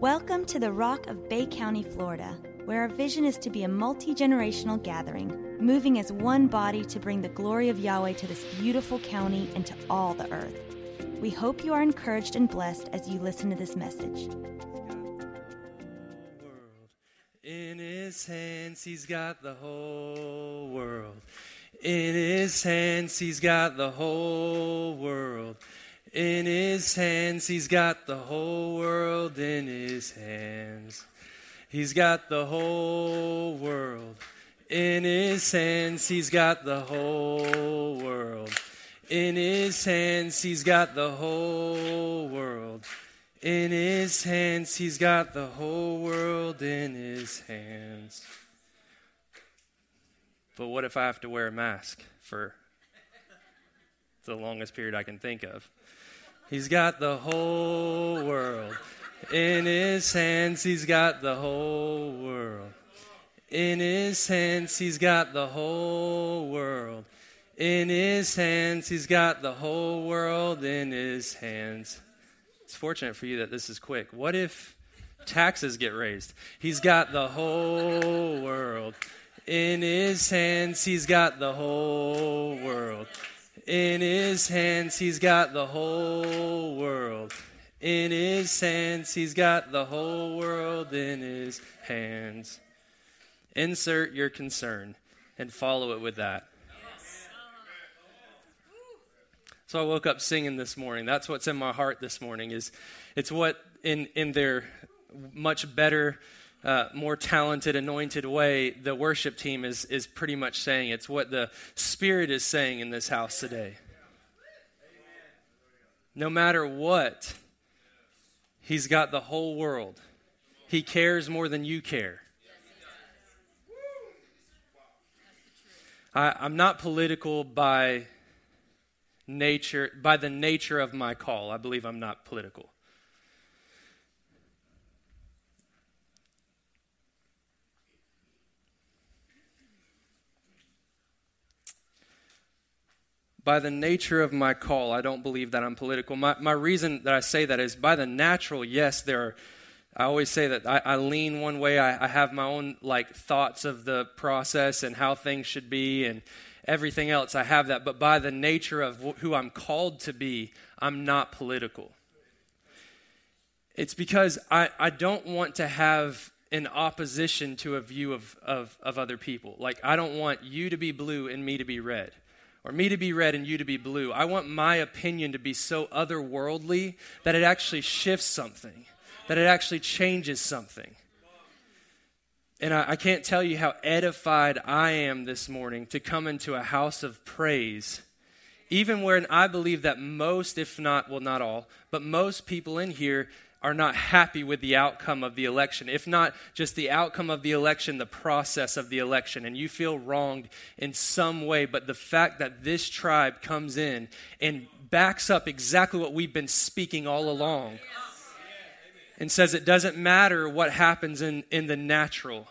Welcome to the Rock of Bay County, Florida, where our vision is to be a multi generational gathering, moving as one body to bring the glory of Yahweh to this beautiful county and to all the earth. We hope you are encouraged and blessed as you listen to this message. In his hands, he's got the whole world. In his hands, he's got the whole world. In his hands, he's got the whole world in his hands. He's got the whole world. In his hands, he's got the whole world. In his hands, he's got the whole world. In his hands, he's got the whole world in his hands. But what if I have to wear a mask for the longest period I can think of? He's got the whole world. In his hands, he's got the whole world. In his hands, he's got the whole world. In his hands, he's got the whole world in his hands. It's fortunate for you that this is quick. What if taxes get raised? He's got the whole world. In his hands, he's got the whole world. In his hands, he's got the whole world. In his hands, he's got the whole world in his hands. Insert your concern and follow it with that. So I woke up singing this morning. That's what's in my heart this morning. Is it's what in in their much better uh, more talented, anointed way, the worship team is, is pretty much saying. It's what the Spirit is saying in this house today. No matter what, He's got the whole world. He cares more than you care. I, I'm not political by nature, by the nature of my call. I believe I'm not political. By the nature of my call, I don't believe that I'm political. My, my reason that I say that is by the natural, yes, there are. I always say that I, I lean one way. I, I, have my own like thoughts of the process and how things should be and everything else. I have that, but by the nature of who I'm called to be, I'm not political. It's because I, I don't want to have an opposition to a view of, of, of other people. Like, I don't want you to be blue and me to be red or me to be red and you to be blue. I want my opinion to be so otherworldly that it actually shifts something, that it actually changes something. And I, I, can't tell you how edified I am this morning to come into a house of praise, even where I believe that most, if not, well, not all, but most people in here are not happy with the outcome of the election. If not just the outcome of the election, the process of the election, and you feel wronged in some way, but the fact that this tribe comes in and backs up exactly what we've been speaking all along and says it doesn't matter what happens in, in the natural,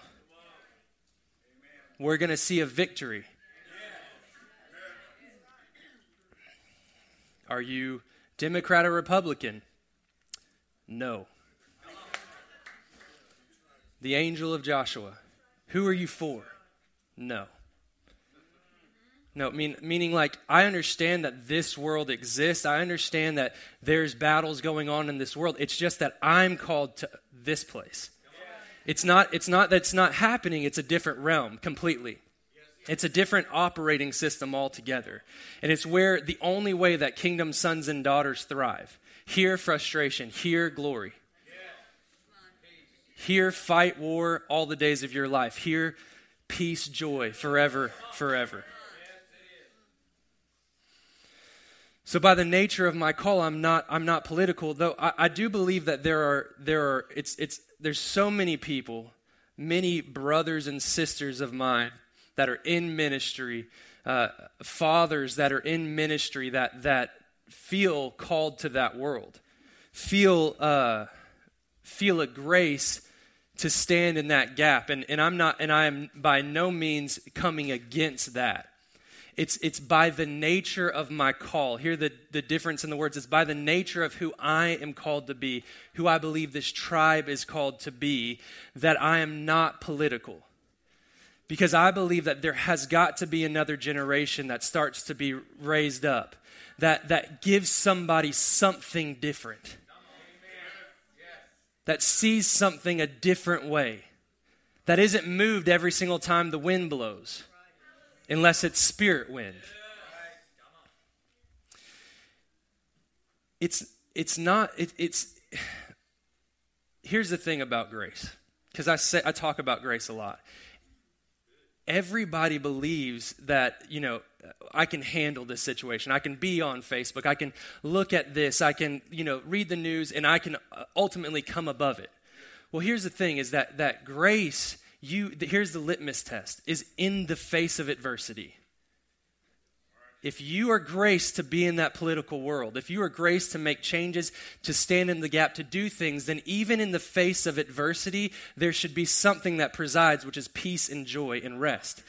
we're going to see a victory. Are you Democrat or Republican? No. The angel of Joshua. Who are you for? No. No, mean, meaning like I understand that this world exists. I understand that there's battles going on in this world. It's just that I'm called to this place. It's not, it's not that it's not happening, it's a different realm completely. It's a different operating system altogether. And it's where the only way that kingdom sons and daughters thrive here, frustration. Here, glory. Here, fight war all the days of your life. Here, peace, joy, forever, forever. So, by the nature of my call, I'm not, I'm not political, though I, I do believe that there are, there are it's, it's, there's so many people, many brothers and sisters of mine that are in ministry, uh, fathers that are in ministry that, that feel called to that world, feel, uh, feel a grace to stand in that gap. And, and I'm not, and I am by no means coming against that. It's, it's by the nature of my call. Here, the, the difference in the words is by the nature of who I am called to be, who I believe this tribe is called to be, that I am not political. Because I believe that there has got to be another generation that starts to be raised up, that, that gives somebody something different, that sees something a different way, that isn't moved every single time the wind blows unless it's spirit wind. It's it's not it, it's here's the thing about grace because I say I talk about grace a lot. Everybody believes that, you know, I can handle this situation. I can be on Facebook. I can look at this. I can, you know, read the news and I can uh, ultimately come above it. Well, here's the thing is that that grace you here's the litmus test is in the face of adversity if you are graced to be in that political world, if you are graced to make changes, to stand in the gap, to do things, then even in the face of adversity, there should be something that presides, which is peace and joy and rest.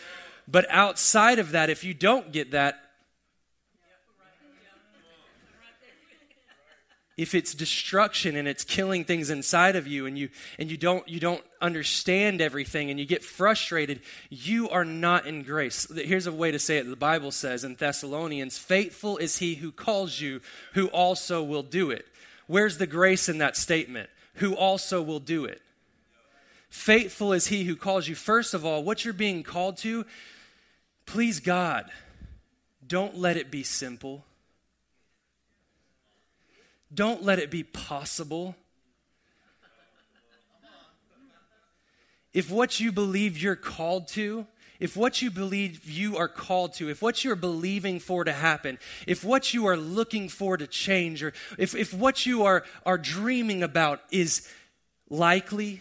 But outside of that, if you don't get that, if it's destruction and it's killing things inside of you and you and you don't you don't understand everything and you get frustrated you are not in grace. Here's a way to say it the bible says in thessalonians faithful is he who calls you who also will do it. Where's the grace in that statement? Who also will do it? Faithful is he who calls you. First of all what you're being called to please god don't let it be simple don't let it be possible. If what you believe you're called to, if what you believe you are called to, if what you're believing for to happen, if what you are looking for to change, or if, if what you are, are dreaming about is likely,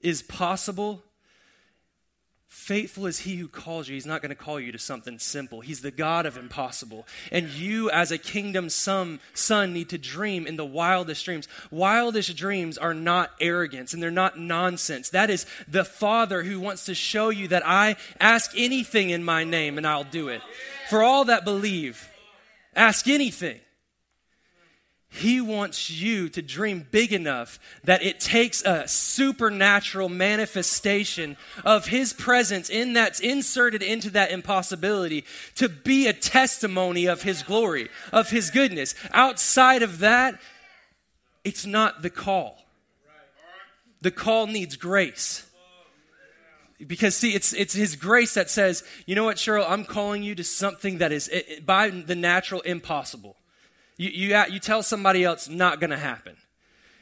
is possible, Faithful is he who calls you. He's not going to call you to something simple. He's the God of impossible. And you, as a kingdom son, need to dream in the wildest dreams. Wildest dreams are not arrogance and they're not nonsense. That is the Father who wants to show you that I ask anything in my name and I'll do it. For all that believe, ask anything. He wants you to dream big enough that it takes a supernatural manifestation of His presence in that's inserted into that impossibility to be a testimony of His glory, of His goodness. Outside of that, it's not the call. The call needs grace. Because see, it's it's His grace that says, you know what, Cheryl, I'm calling you to something that is by the natural impossible. You, you, you tell somebody else, not going to happen.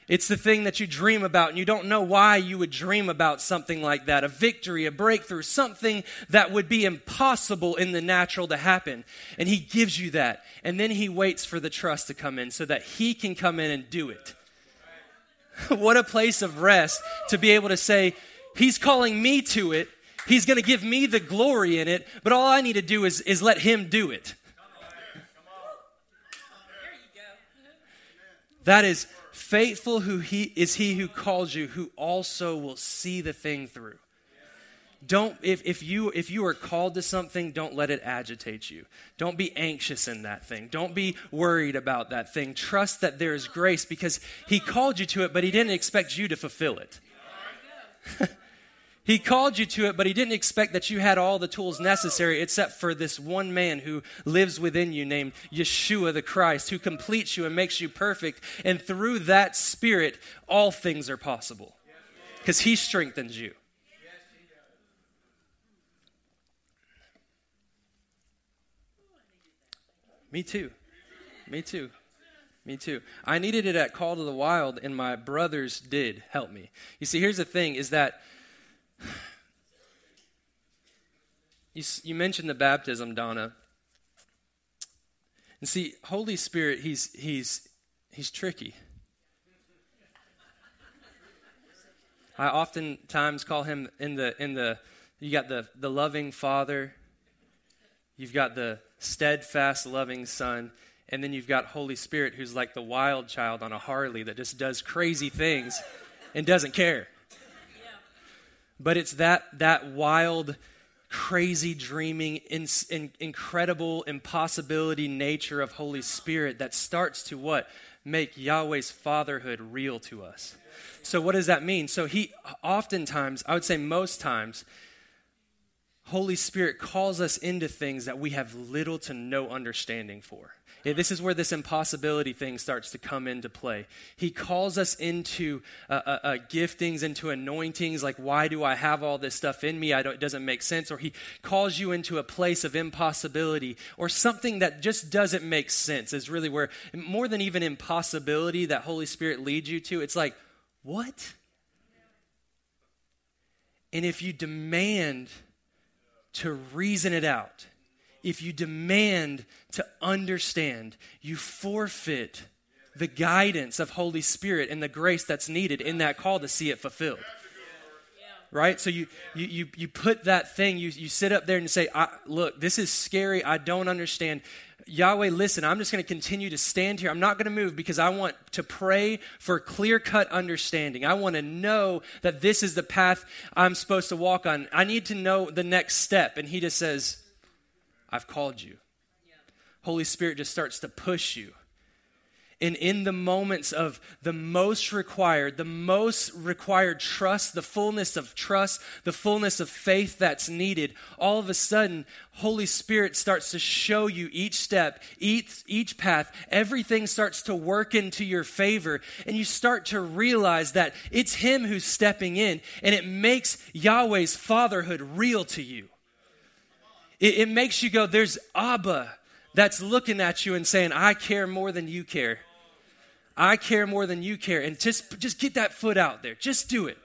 It's the thing that you dream about, and you don't know why you would dream about something like that a victory, a breakthrough, something that would be impossible in the natural to happen. And He gives you that. And then He waits for the trust to come in so that He can come in and do it. what a place of rest to be able to say, He's calling me to it. He's going to give me the glory in it, but all I need to do is, is let Him do it. That is faithful who he is he who calls you who also will see the thing through. Don't if, if you if you are called to something, don't let it agitate you. Don't be anxious in that thing. Don't be worried about that thing. Trust that there is grace because he called you to it, but he didn't expect you to fulfill it. He called you to it, but he didn't expect that you had all the tools necessary except for this one man who lives within you named Yeshua the Christ, who completes you and makes you perfect. And through that spirit, all things are possible because he strengthens you. Me too. Me too. Me too. I needed it at Call to the Wild, and my brothers did help me. You see, here's the thing is that you, you mentioned the baptism, Donna. And see, Holy Spirit, he's, he's, he's tricky. I oftentimes call him in the, in the you got the, the loving Father, you've got the steadfast, loving Son, and then you've got Holy Spirit, who's like the wild child on a Harley that just does crazy things and doesn't care but it's that that wild crazy dreaming, in, in, incredible impossibility nature of Holy Spirit that starts to what? Make Yahweh's fatherhood real to us. So, what does that mean? So, he oftentimes, I would say most times, Holy Spirit calls us into things that we have little to no understanding for. This is where this impossibility thing starts to come into play. He calls us into uh, uh, uh, giftings, into anointings, like, why do I have all this stuff in me? I don't, it doesn't make sense. Or he calls you into a place of impossibility or something that just doesn't make sense, is really where, more than even impossibility that Holy Spirit leads you to, it's like, what? And if you demand to reason it out, if you demand to understand, you forfeit the guidance of Holy Spirit and the grace that's needed in that call to see it fulfilled. Right? So you, you, you, you put that thing, you, you sit up there and say, Look, this is scary. I don't understand. Yahweh, listen, I'm just going to continue to stand here. I'm not going to move because I want to pray for clear cut understanding. I want to know that this is the path I'm supposed to walk on. I need to know the next step. And he just says, I've called you. Holy Spirit just starts to push you. And in the moments of the most required, the most required trust, the fullness of trust, the fullness of faith that's needed, all of a sudden, Holy Spirit starts to show you each step, each, each path. Everything starts to work into your favor. And you start to realize that it's Him who's stepping in, and it makes Yahweh's fatherhood real to you. It, it makes you go, there's Abba that's looking at you and saying, I care more than you care. I care more than you care. And just, just get that foot out there. Just do it.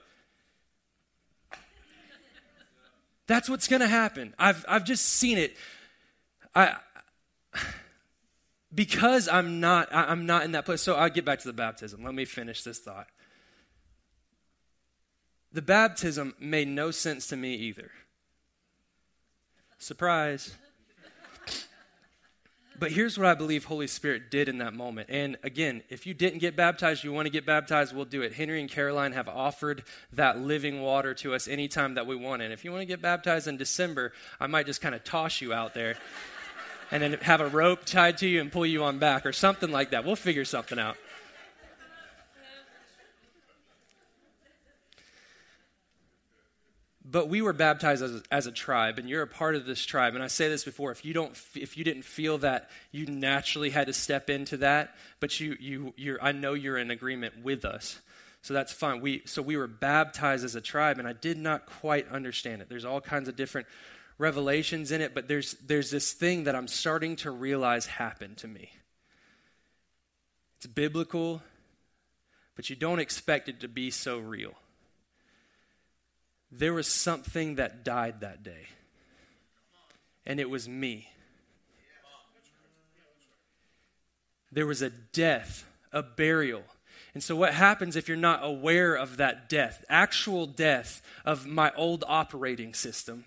That's what's going to happen. I've, I've just seen it. I, because I'm not, I'm not in that place. So I'll get back to the baptism. Let me finish this thought. The baptism made no sense to me either. Surprise. But here's what I believe Holy Spirit did in that moment. And again, if you didn't get baptized, you want to get baptized, we'll do it. Henry and Caroline have offered that living water to us anytime that we want. And if you want to get baptized in December, I might just kind of toss you out there and then have a rope tied to you and pull you on back or something like that. We'll figure something out. But we were baptized as as a tribe and you're a part of this tribe. And i say this before if you don't if you didn't feel that you naturally had to step into that but you you you're i know you're in agreement with us. So that's fine. We so we were baptized as a tribe and i did not quite understand it. There's all kinds of different revelations in it but there's there's this thing that i'm starting to realize happened to me. It's biblical but you don't expect it to be so real there was something that died that day, and it was me. There was a death, a burial. And so, what happens if you're not aware of that death, actual death of my old operating system?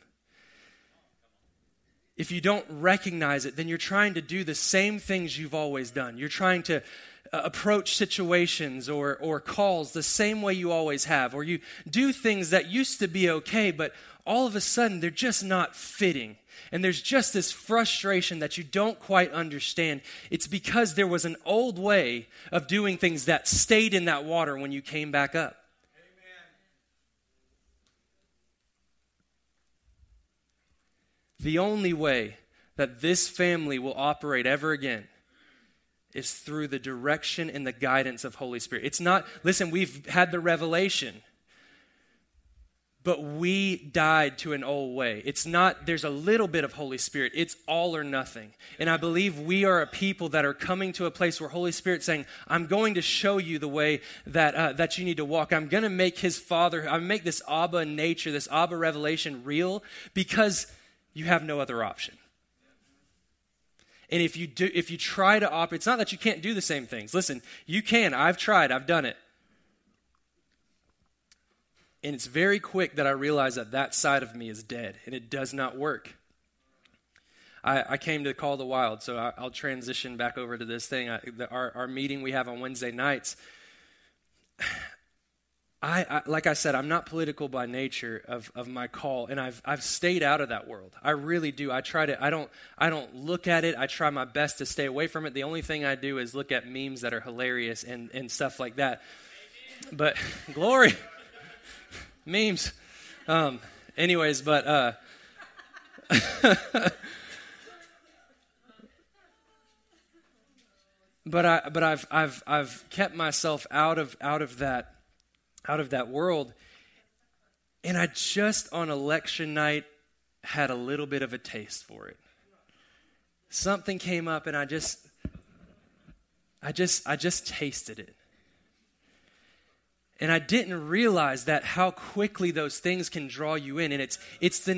If you don't recognize it, then you're trying to do the same things you've always done. You're trying to uh, approach situations or, or calls the same way you always have, or you do things that used to be okay, but all of a sudden they're just not fitting. And there's just this frustration that you don't quite understand. It's because there was an old way of doing things that stayed in that water when you came back up. Amen. The only way that this family will operate ever again is through the direction and the guidance of Holy Spirit. It's not, listen, we've had the revelation, but we died to an old way. It's not, there's a little bit of Holy Spirit, it's all or nothing. And I believe we are a people that are coming to a place where Holy Spirit's saying, I'm going to show you the way that, uh, that you need to walk. I'm going to make his father, I'm make this Abba nature, this Abba revelation real because you have no other option. And if you do, if you try to operate, it's not that you can't do the same things. Listen, you can. I've tried. I've done it. And it's very quick that I realize that that side of me is dead and it does not work. I, I came to Call the Wild, so I, will transition back over to this thing. I, the, our, our meeting we have on Wednesday nights, I, I, like I said, I'm not political by nature of, of my call, and I've I've stayed out of that world. I really do. I try to. I don't. I don't look at it. I try my best to stay away from it. The only thing I do is look at memes that are hilarious and and stuff like that. But glory, memes. Um, anyways, but uh, but I but I've I've I've kept myself out of out of that out of that world. And I just on election night had a little bit of a taste for it. Something came up and I just I just I just tasted it. And I didn't realize that how quickly those things can draw you in. And it's, it's the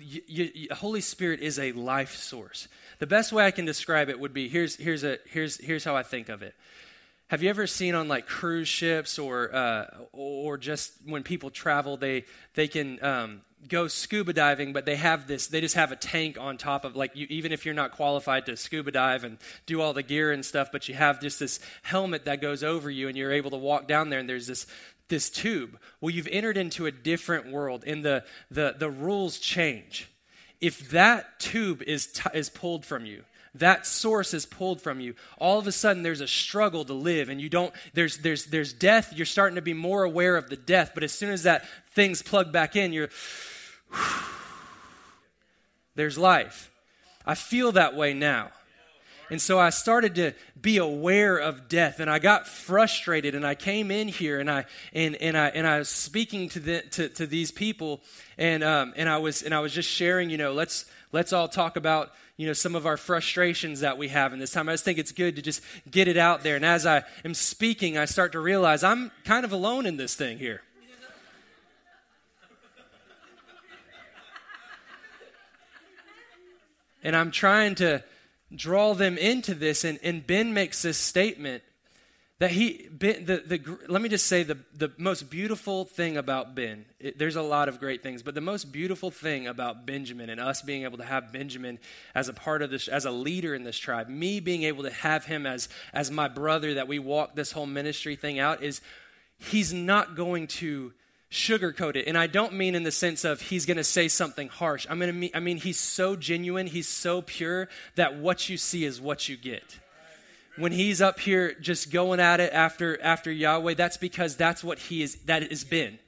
you, you, Holy Spirit is a life source. The best way I can describe it would be here's, here's, a, here's, here's how I think of it. Have you ever seen on like cruise ships or uh, or just when people travel, they they can um, go scuba diving, but they have this. They just have a tank on top of like you, even if you're not qualified to scuba dive and do all the gear and stuff, but you have just this helmet that goes over you, and you're able to walk down there, and there's this this tube. Well, you've entered into a different world, and the the the rules change. If that tube is t- is pulled from you that source is pulled from you. All of a sudden there's a struggle to live and you don't there's there's there's death. You're starting to be more aware of the death but as soon as that thing's plugged back in you're there's life. I feel that way now. And so I started to be aware of death and I got frustrated and I came in here and I and, and I and I was speaking to the, to, to these people and um, and I was and I was just sharing, you know, let's let's all talk about you know, some of our frustrations that we have in this time. I just think it's good to just get it out there. And as I am speaking, I start to realize I'm kind of alone in this thing here. and I'm trying to draw them into this. And, and Ben makes this statement that he ben, the, the let me just say the, the most beautiful thing about ben it, there's a lot of great things but the most beautiful thing about benjamin and us being able to have benjamin as a part of this as a leader in this tribe me being able to have him as as my brother that we walk this whole ministry thing out is he's not going to sugarcoat it. And i don't mean in the sense of he's going to say something harsh. I'm going to mean i mean he's so genuine he's so pure that what you see is what you get when he's up here just going at it after after Yahweh, that's because that's what he is that has been.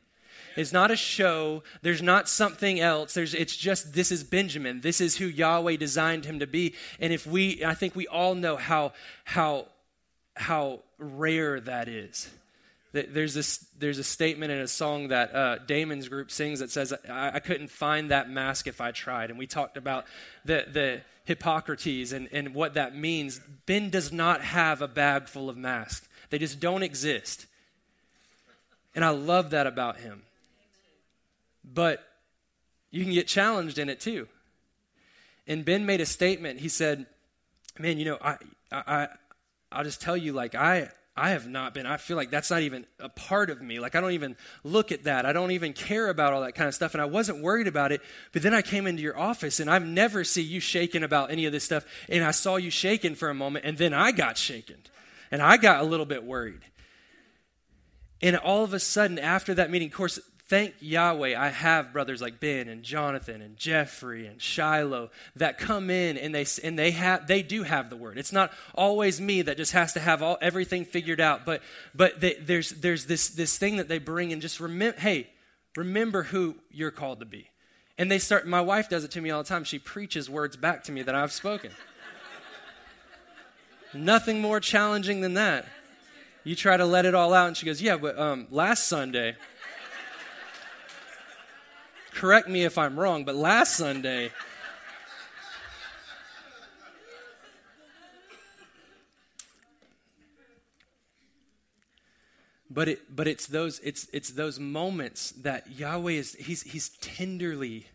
It's not a show. There's not something else. There's it's just this is Benjamin. This is who Yahweh designed him to be. And if we I think we all know how how how rare that is. There's this there's a statement in a song that uh, Damon's group sings that says I, I couldn't find that mask if I tried. And we talked about the the hypocrites and, and what that means, Ben does not have a bag full of masks. They just don't exist. And I love that about him. But you can get challenged in it too. And Ben made a statement. He said, Man, you know, I, I, I'll just tell you, like, I, I have not been. I feel like that's not even a part of me. Like, I don't even look at that. I don't even care about all that kind of stuff. And I wasn't worried about it. But then I came into your office and I've never see you shaken about any of this stuff. And I saw you shaken for a moment. And then I got shaken. And I got a little bit worried. And all of a sudden, after that meeting, of course, thank Yahweh, I have brothers like Ben and Jonathan and Jeffrey and Shiloh that come in and they and they have they do have the word. It's not always me that just has to have all everything figured out, but but they, there's there's this this thing that they bring and just remember, hey, remember who you're called to be. And they start. My wife does it to me all the time. She preaches words back to me that I've spoken. Nothing more challenging than that. You try to let it all out, and she goes, "Yeah, but um, last Sunday." Correct me if I'm wrong, but last Sunday, but it but it's those it's it's those moments that Yahweh is he's he's tenderly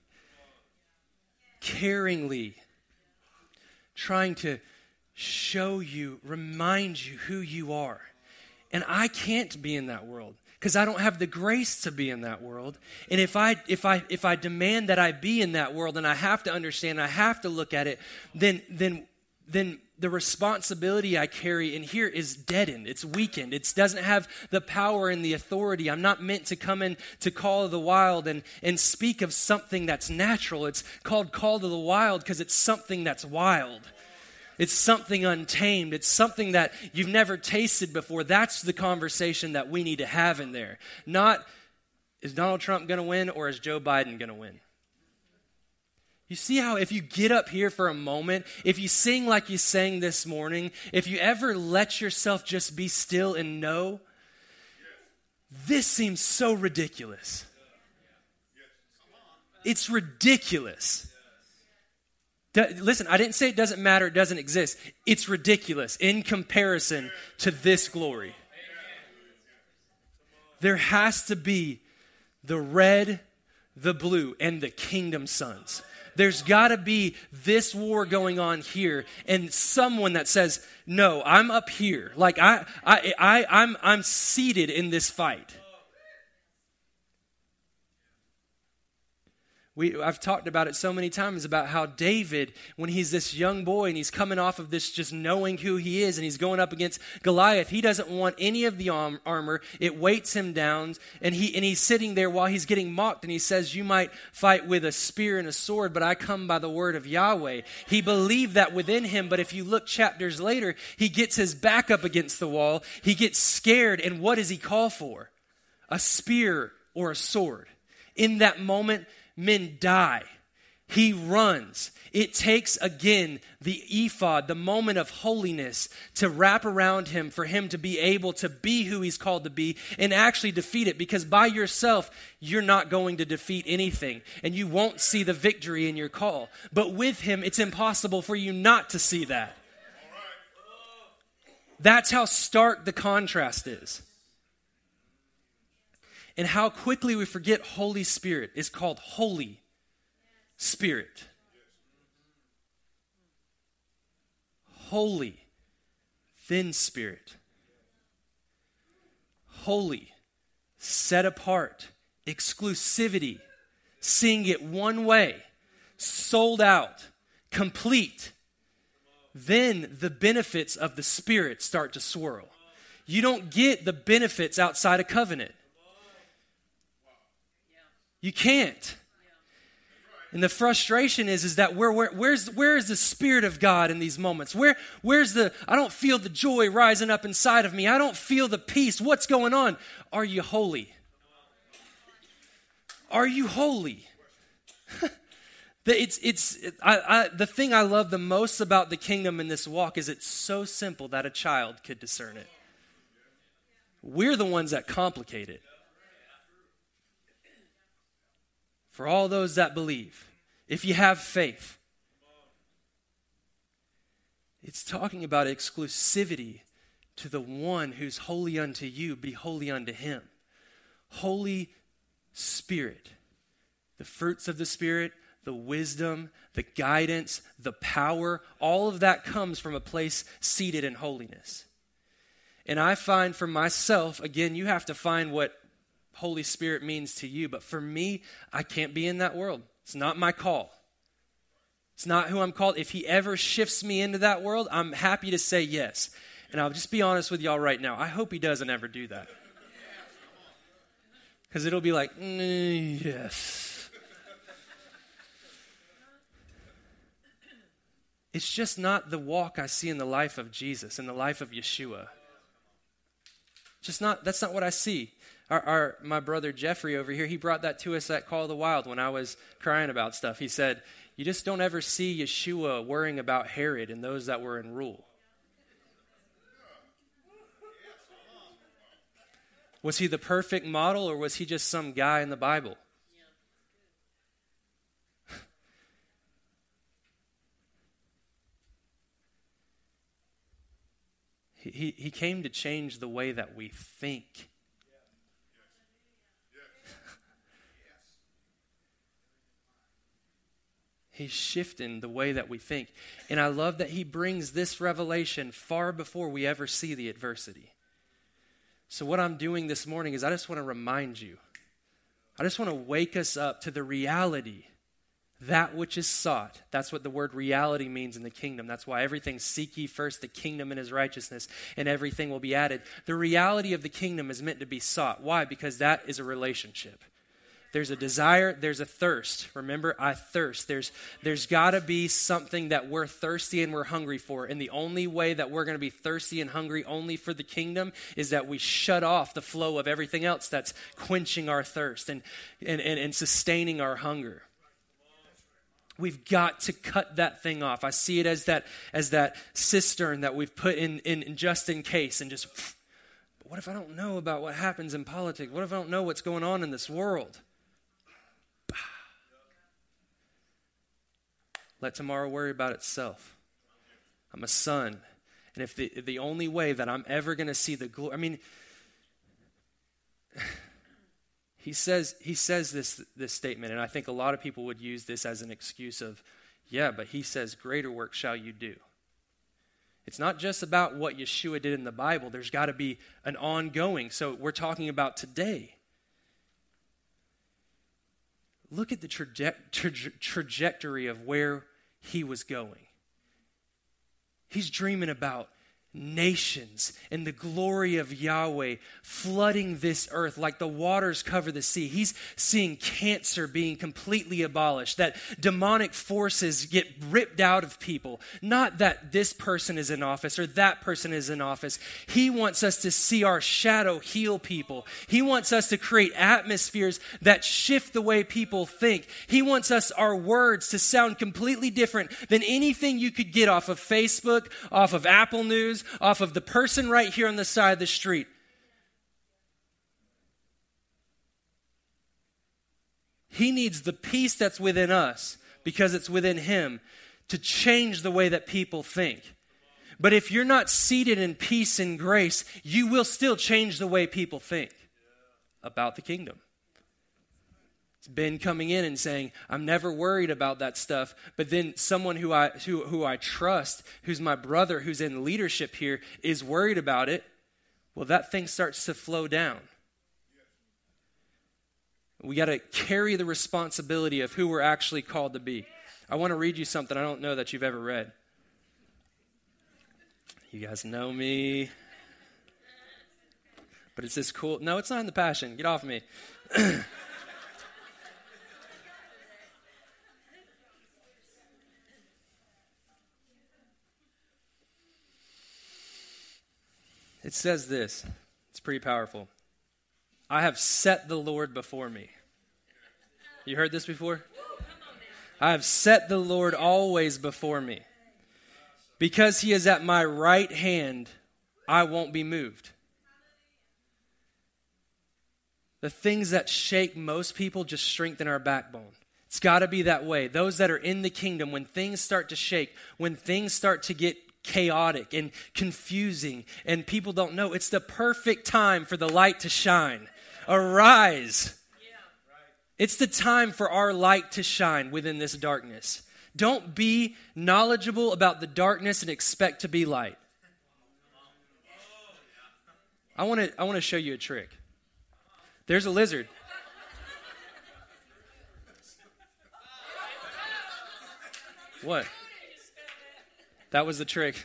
caringly trying to show you remind you who you are. And I can't be in that world because I don't have the grace to be in that world. And if I if I if I demand that I be in that world and I have to understand, I have to look at it, then then then the responsibility I carry in here is deadened. It's weakened. It doesn't have the power and the authority. I'm not meant to come in to Call of the Wild and, and speak of something that's natural. It's called Call to the Wild because it's something that's wild. It's something untamed. It's something that you've never tasted before. That's the conversation that we need to have in there. Not, is Donald Trump going to win or is Joe Biden going to win? You see how if you get up here for a moment, if you sing like you sang this morning, if you ever let yourself just be still and know, this seems so ridiculous. It's ridiculous. Listen, I didn't say it doesn't matter, it doesn't exist. It's ridiculous in comparison to this glory. There has to be the red, the blue, and the kingdom sons. There's got to be this war going on here, and someone that says, "No, I'm up here. Like I, I, I, I'm, I'm seated in this fight." We, I've talked about it so many times about how David, when he's this young boy and he's coming off of this just knowing who he is and he's going up against Goliath, he doesn't want any of the armor. It weights him down and, he, and he's sitting there while he's getting mocked and he says, You might fight with a spear and a sword, but I come by the word of Yahweh. He believed that within him, but if you look chapters later, he gets his back up against the wall. He gets scared, and what does he call for? A spear or a sword. In that moment, men die. He runs. It takes again the ephod, the moment of holiness, to wrap around him for him to be able to be who he's called to be and actually defeat it. Because by yourself, you're not going to defeat anything and you won't see the victory in your call. But with him, it's impossible for you not to see that. That's how stark the contrast is and how quickly we forget Holy Spirit is called Holy Spirit. Holy, thin spirit. Holy, set apart, exclusivity, seeing it one way, sold out, complete. Then the benefits of the Spirit start to swirl. You don't get the benefits outside a covenant. You can't. And the frustration is, is that where, where, where's, where is the Spirit of God in these moments? Where, where's the, I don't feel the joy rising up inside of me. I don't feel the peace. What's going on? Are you holy? Are you holy? it's, it's, I, I, the thing I love the most about the kingdom in this walk is it's so simple that a child could discern it. We're the ones that complicate it. For all those that believe, if you have faith. It's talking about exclusivity to the one who's holy unto you, be holy unto him. Holy Spirit, the fruits of the Spirit, the wisdom, the guidance, the power, all of that comes from a place seated in holiness. And I find for myself, again, you have to find what Holy Spirit means to you. But for me, I can't be in that world. It's not my call. It's not who I'm called. If He ever shifts me into that world, I'm happy to say yes. And I'll just be honest with y'all right now. I hope He doesn't ever do that. Because it'll be like, mm, yes. It's just not the walk I see in the life of Jesus, in the life of Yeshua. Just not, that's not what I see. Our, our, my brother Jeffrey over here, he brought that to us at Call of the Wild when I was crying about stuff. He said, You just don't ever see Yeshua worrying about Herod and those that were in rule. Was he the perfect model or was he just some guy in the Bible? he, he came to change the way that we think He's shifting the way that we think. And I love that he brings this revelation far before we ever see the adversity. So, what I'm doing this morning is I just want to remind you, I just want to wake us up to the reality that which is sought. That's what the word reality means in the kingdom. That's why everything seek ye first the kingdom and his righteousness, and everything will be added. The reality of the kingdom is meant to be sought. Why? Because that is a relationship. There's a desire, there's a thirst. Remember, I thirst. There's there's got to be something that we're thirsty and we're hungry for. And the only way that we're going to be thirsty and hungry only for the kingdom is that we shut off the flow of everything else that's quenching our thirst and and, and, and sustaining our hunger. We've got to cut that thing off. I see it as that as that cistern that we've put in, in, in just in case and just what if I don't know about what happens in politics? What if I don't know what's going on in this world? Let tomorrow worry about itself. I'm a son. And if the, the only way that I'm ever going to see the glory, I mean, he says, he says this, this statement, and I think a lot of people would use this as an excuse of, yeah, but he says, greater work shall you do. It's not just about what Yeshua did in the Bible, there's got to be an ongoing. So we're talking about today. Look at the traje- tra- trajectory of where he was going. He's dreaming about nations and the glory of Yahweh flooding this earth like the waters cover the sea. He's seeing cancer being completely abolished, that demonic forces get ripped out of people. Not that this person is in office or that person is in office. He wants us to see our shadow heal people. He wants us to create atmospheres that shift the way people think. He wants us, our words, to sound completely different than anything you could get off of Facebook, off of Apple News, off of the person right here on the side of the street. He needs the peace that's within us because it's within Him to change the way that people think. But if you're not seated in peace and grace, you will still change the way people think about the kingdom. Ben coming in and saying, I'm never worried about that stuff. But then someone who I, who, who I trust, who's my brother, who's in leadership here, is worried about it. Well, that thing starts to flow down. We got to carry the responsibility of who we're actually called to be. I want to read you something I don't know that you've ever read. You guys know me. But it's this cool. No, it's not in the passion. Get off me. It says this. It's pretty powerful. I have set the Lord before me. You heard this before? I have set the Lord always before me. Because he is at my right hand, I won't be moved. The things that shake most people just strengthen our backbone. It's got to be that way. Those that are in the kingdom, when things start to shake, when things start to get chaotic and confusing and people don't know. It's the perfect time for the light to shine. Arise. It's the time for our light to shine within this darkness. Don't be knowledgeable about the darkness and expect to be light. I want to I want to show you a trick. There's a lizard. What? That was the trick.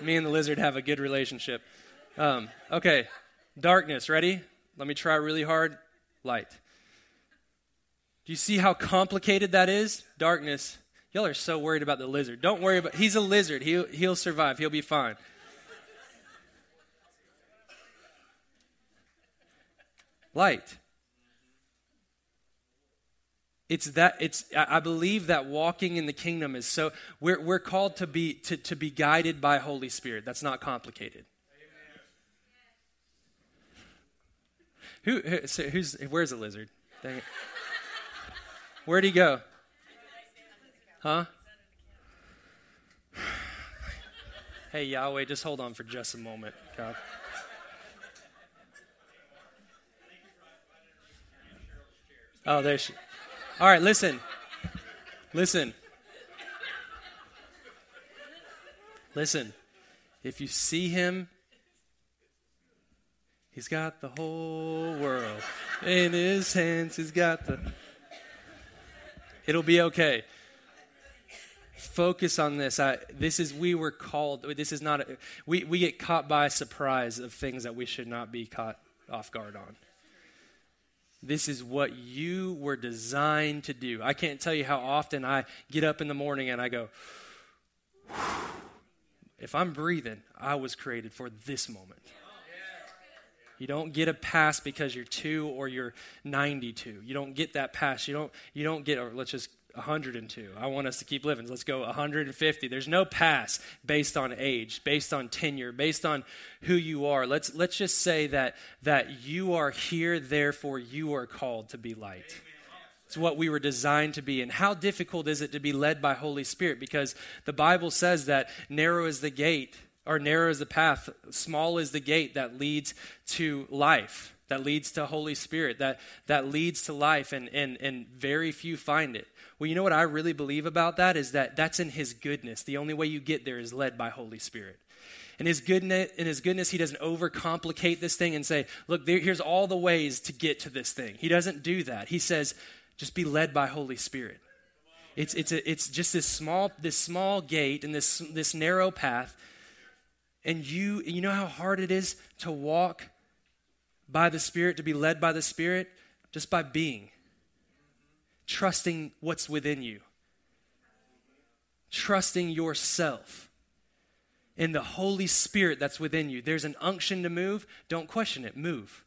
Me and the lizard have a good relationship. Um, okay, darkness. Ready? Let me try really hard. Light. Do you see how complicated that is? Darkness. Y'all are so worried about the lizard. Don't worry about. He's a lizard. He'll he'll survive. He'll be fine. Light it's that it's i believe that walking in the kingdom is so we're, we're called to be to, to be guided by holy spirit. That's not complicated. Who, who so who's where's the lizard? Dang it. where'd he go? Huh? Hey yahweh just hold on for just a moment god. Oh there she all right, listen. Listen. Listen. If you see him, he's got the whole world in his hands. He's got the. It'll be okay. Focus on this. I, this is we were called. This is not. A, we we get caught by surprise of things that we should not be caught off guard on. This is what you were designed to do. I can't tell you how often I get up in the morning and I go. If I'm breathing, I was created for this moment. You don't get a pass because you're two or you're 92. You don't get that pass. You don't, you don't get, or let's just 102. I want us to keep living. Let's go 150. There's no pass based on age, based on tenure, based on who you are. Let's, let's just say that, that you are here, therefore you are called to be light. It's what we were designed to be. And how difficult is it to be led by Holy Spirit? Because the Bible says that narrow is the gate or narrow is the path, small is the gate that leads to life, that leads to Holy Spirit, that, that leads to life, and, and, and very few find it. Well, you know what I really believe about that is that that's in His goodness. The only way you get there is led by Holy Spirit. In his goodness, in his goodness, he doesn't overcomplicate this thing and say, "Look, there, here's all the ways to get to this thing." He doesn't do that. He says, "Just be led by Holy Spirit." It's it's a, it's just this small this small gate and this this narrow path and you you know how hard it is to walk by the spirit to be led by the spirit just by being trusting what's within you trusting yourself in the holy spirit that's within you. There's an unction to move don't question it move.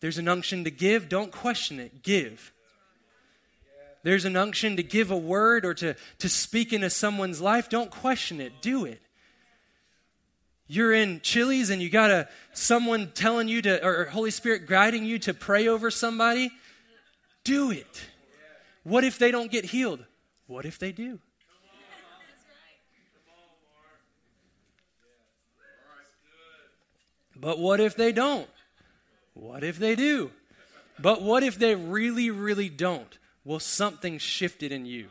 There's an unction to give don't question it give. There's an unction to give a word or to, to speak into someone's life don't question it do it. You're in Chili's and you got a someone telling you to or Holy Spirit guiding you to pray over somebody, do it. What if they don't get healed? What if they do? But what if they don't? What if they do? But what if they really, really don't? Well, something shifted in you.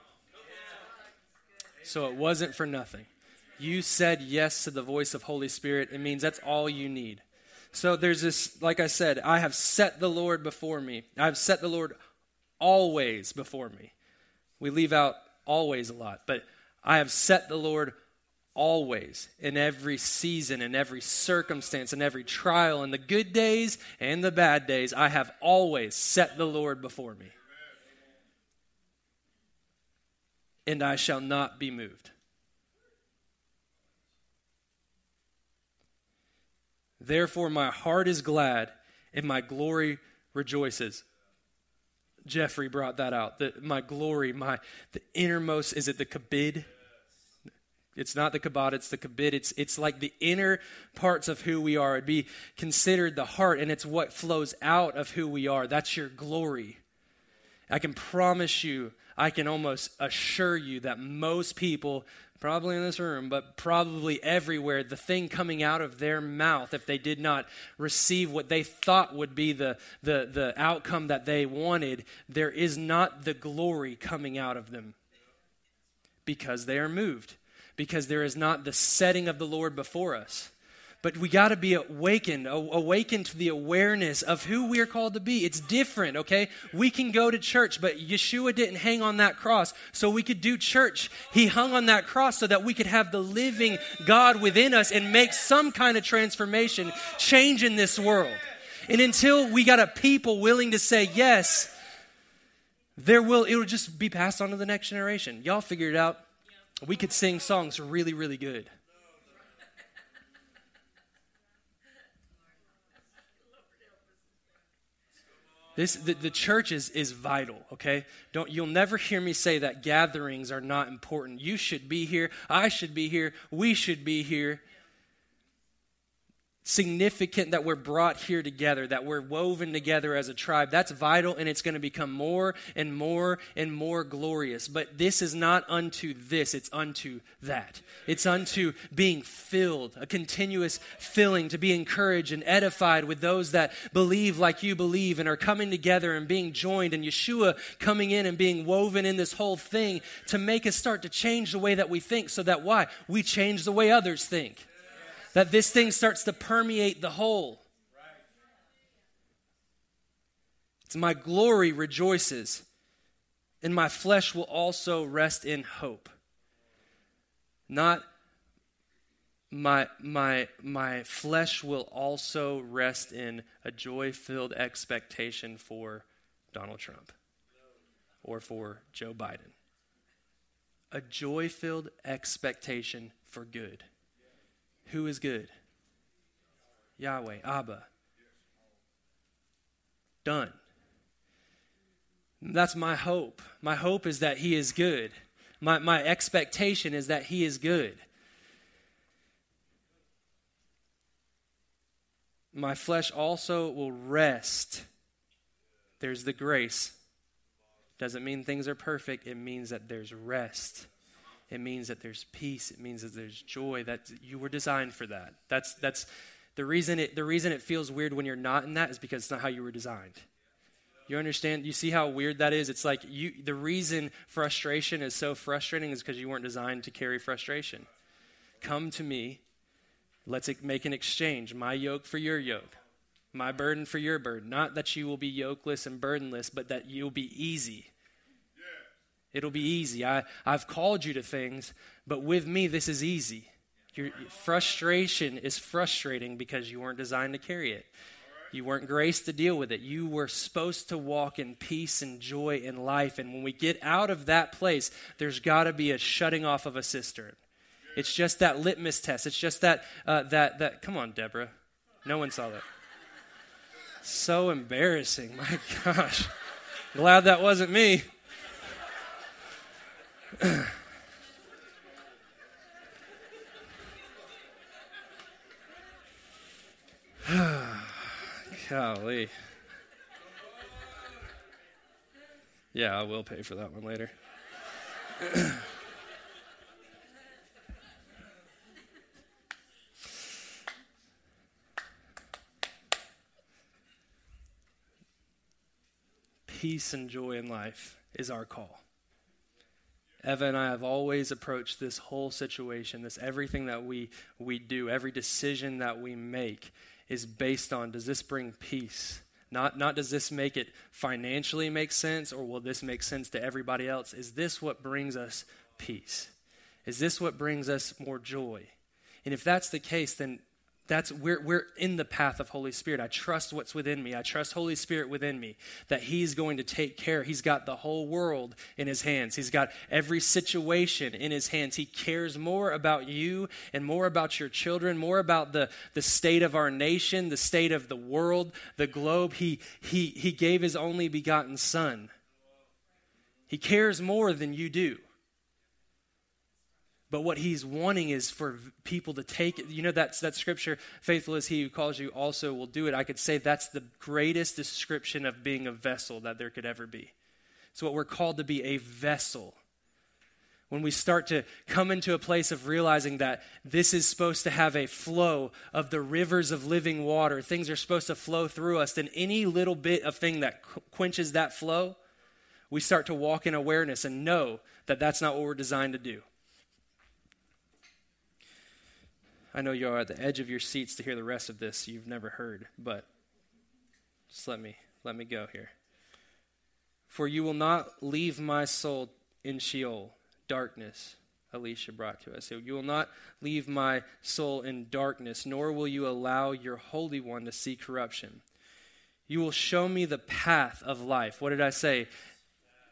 So it wasn't for nothing you said yes to the voice of Holy Spirit, it means that's all you need. So there's this, like I said, I have set the Lord before me. I've set the Lord always before me. We leave out always a lot, but I have set the Lord always in every season, in every circumstance, in every trial, in the good days and the bad days. I have always set the Lord before me. And I shall not be moved. Therefore, my heart is glad and my glory rejoices. Jeffrey brought that out. That my glory, my the innermost, is it the kabid? It's not the kabod, it's the kabid. It's, it's like the inner parts of who we are. It'd be considered the heart, and it's what flows out of who we are. That's your glory. I can promise you, I can almost assure you that most people probably in this room, but probably everywhere, the thing coming out of their mouth, if they did not receive what they thought would be the, the, the outcome that they wanted, there is not the glory coming out of them because they are moved, because there is not the setting of the Lord before us. But we got to be awakened, awakened to the awareness of who we are called to be. It's different, okay? We can go to church, but Yeshua didn't hang on that cross so we could do church. He hung on that cross so that we could have the living God within us and make some kind of transformation, change in this world. And until we got a people willing to say yes, there will it will just be passed on to the next generation. Y'all figured it out. We could sing songs really, really good. This, the, the church is, is vital, okay? Don't, you'll never hear me say that gatherings are not important. You should be here. I should be here. We should be here significant that we're brought here together, that we're woven together as a tribe. That's vital, and it's going to become more and more and more glorious. But this is not unto this, it's unto that. It's unto being filled, a continuous filling, to be encouraged and edified with those that believe like you believe and are coming together and being joined, and Yeshua coming in and being woven in this whole thing to make us start to change the way that we think, so that why? We change the way others think that this thing starts to permeate the whole. It's my glory rejoices, and my flesh will also rest in hope. Not my my my flesh will also rest in a joy-filled expectation for Donald Trump or for Joe Biden. A joy-filled expectation for good. Who is good? Yahweh, Abba. Done. That's my hope. My hope is that He is good. My, my expectation is that He is good. My flesh also will rest. There's the grace. Doesn't mean things are perfect, it means that there's rest. It means that there's peace. It means that there's joy. That you were designed for that. That's that's the reason it the reason it feels weird when you're not in that is because it's not how you were designed. You understand? You see how weird that is? It's like you the reason frustration is so frustrating is because you weren't designed to carry frustration. Come to me. Let's make an exchange. My yoke for your yoke. My burden for your burden. Not that you will be yokeless and burdenless, but that you'll be easy. It'll be easy. I, I've called you to things, but with me, this is easy. Your frustration is frustrating because you weren't designed to carry it. You weren't graced to deal with it. You were supposed to walk in peace and joy in life. And when we get out of that place, there's got to be a shutting off of a cistern. It's just that litmus test. It's just that, uh, that, that, come on, Deborah. No one saw that. So embarrassing. My gosh. Glad that wasn't me. Golly. Yeah, I will pay for that one later. Peace and joy in life is our call. Eva and I have always approached this whole situation, this everything that we, we do, every decision that we make is based on does this bring peace? Not, not does this make it financially make sense or will this make sense to everybody else? Is this what brings us peace? Is this what brings us more joy? And if that's the case, then that's we're, we're in the path of holy spirit. I trust what's within me. I trust holy spirit within me that he's going to take care. He's got the whole world in his hands. He's got every situation in his hands. He cares more about you and more about your children more about the, the state of our nation the state of the world the globe. He he he gave his only begotten son. He cares more than you do but what he's wanting is for people to take it. You know, that's that scripture, faithful is he who calls you also will do it. I could say that's the greatest description of being a vessel that there could ever be. It's what we're called to be a vessel. When we start to come into a place of realizing that this is supposed to have a flow of the rivers of living water, things are supposed to flow through us, then any little bit of thing that quenches that flow, we start to walk in awareness and know that that's not what we're designed to do. I know you are at the edge of your seats to hear the rest of this you've never heard, but just let me let me go here. For you will not leave my soul in Sheol, darkness. Alicia brought to us. So you will not leave my soul in darkness, nor will you allow your Holy One to see corruption. You will show me the path of life. What did I say?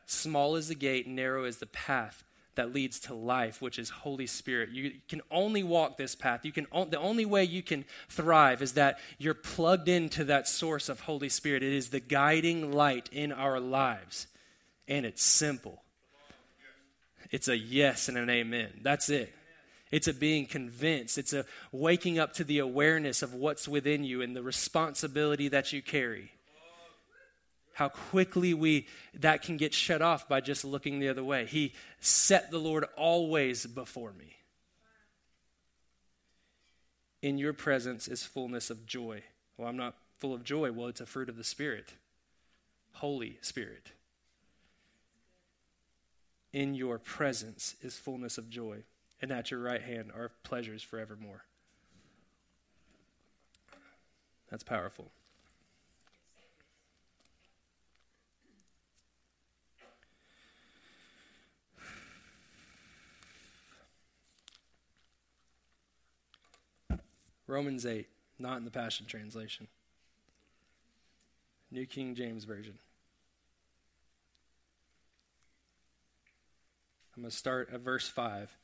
Small is the gate, narrow is the path that leads to life, which is Holy Spirit. You can only walk this path. You can the only way you can thrive is that you're plugged into that source of Holy Spirit. It is the guiding light in our lives. And it's simple. It's a yes and an amen. That's it. It's a being convinced. It's a waking up to the awareness of what's within you and the responsibility that you carry how quickly we that can get shut off by just looking the other way. He set the Lord always before me. In your presence is fullness of joy. Well, I'm not full of joy. Well, it's a fruit of the Spirit. Holy Spirit. In your presence is fullness of joy, and at your right hand are pleasures forevermore. That's powerful. Romans 8, not in the Passion Translation. New King James Version. I'm going to start at verse 5.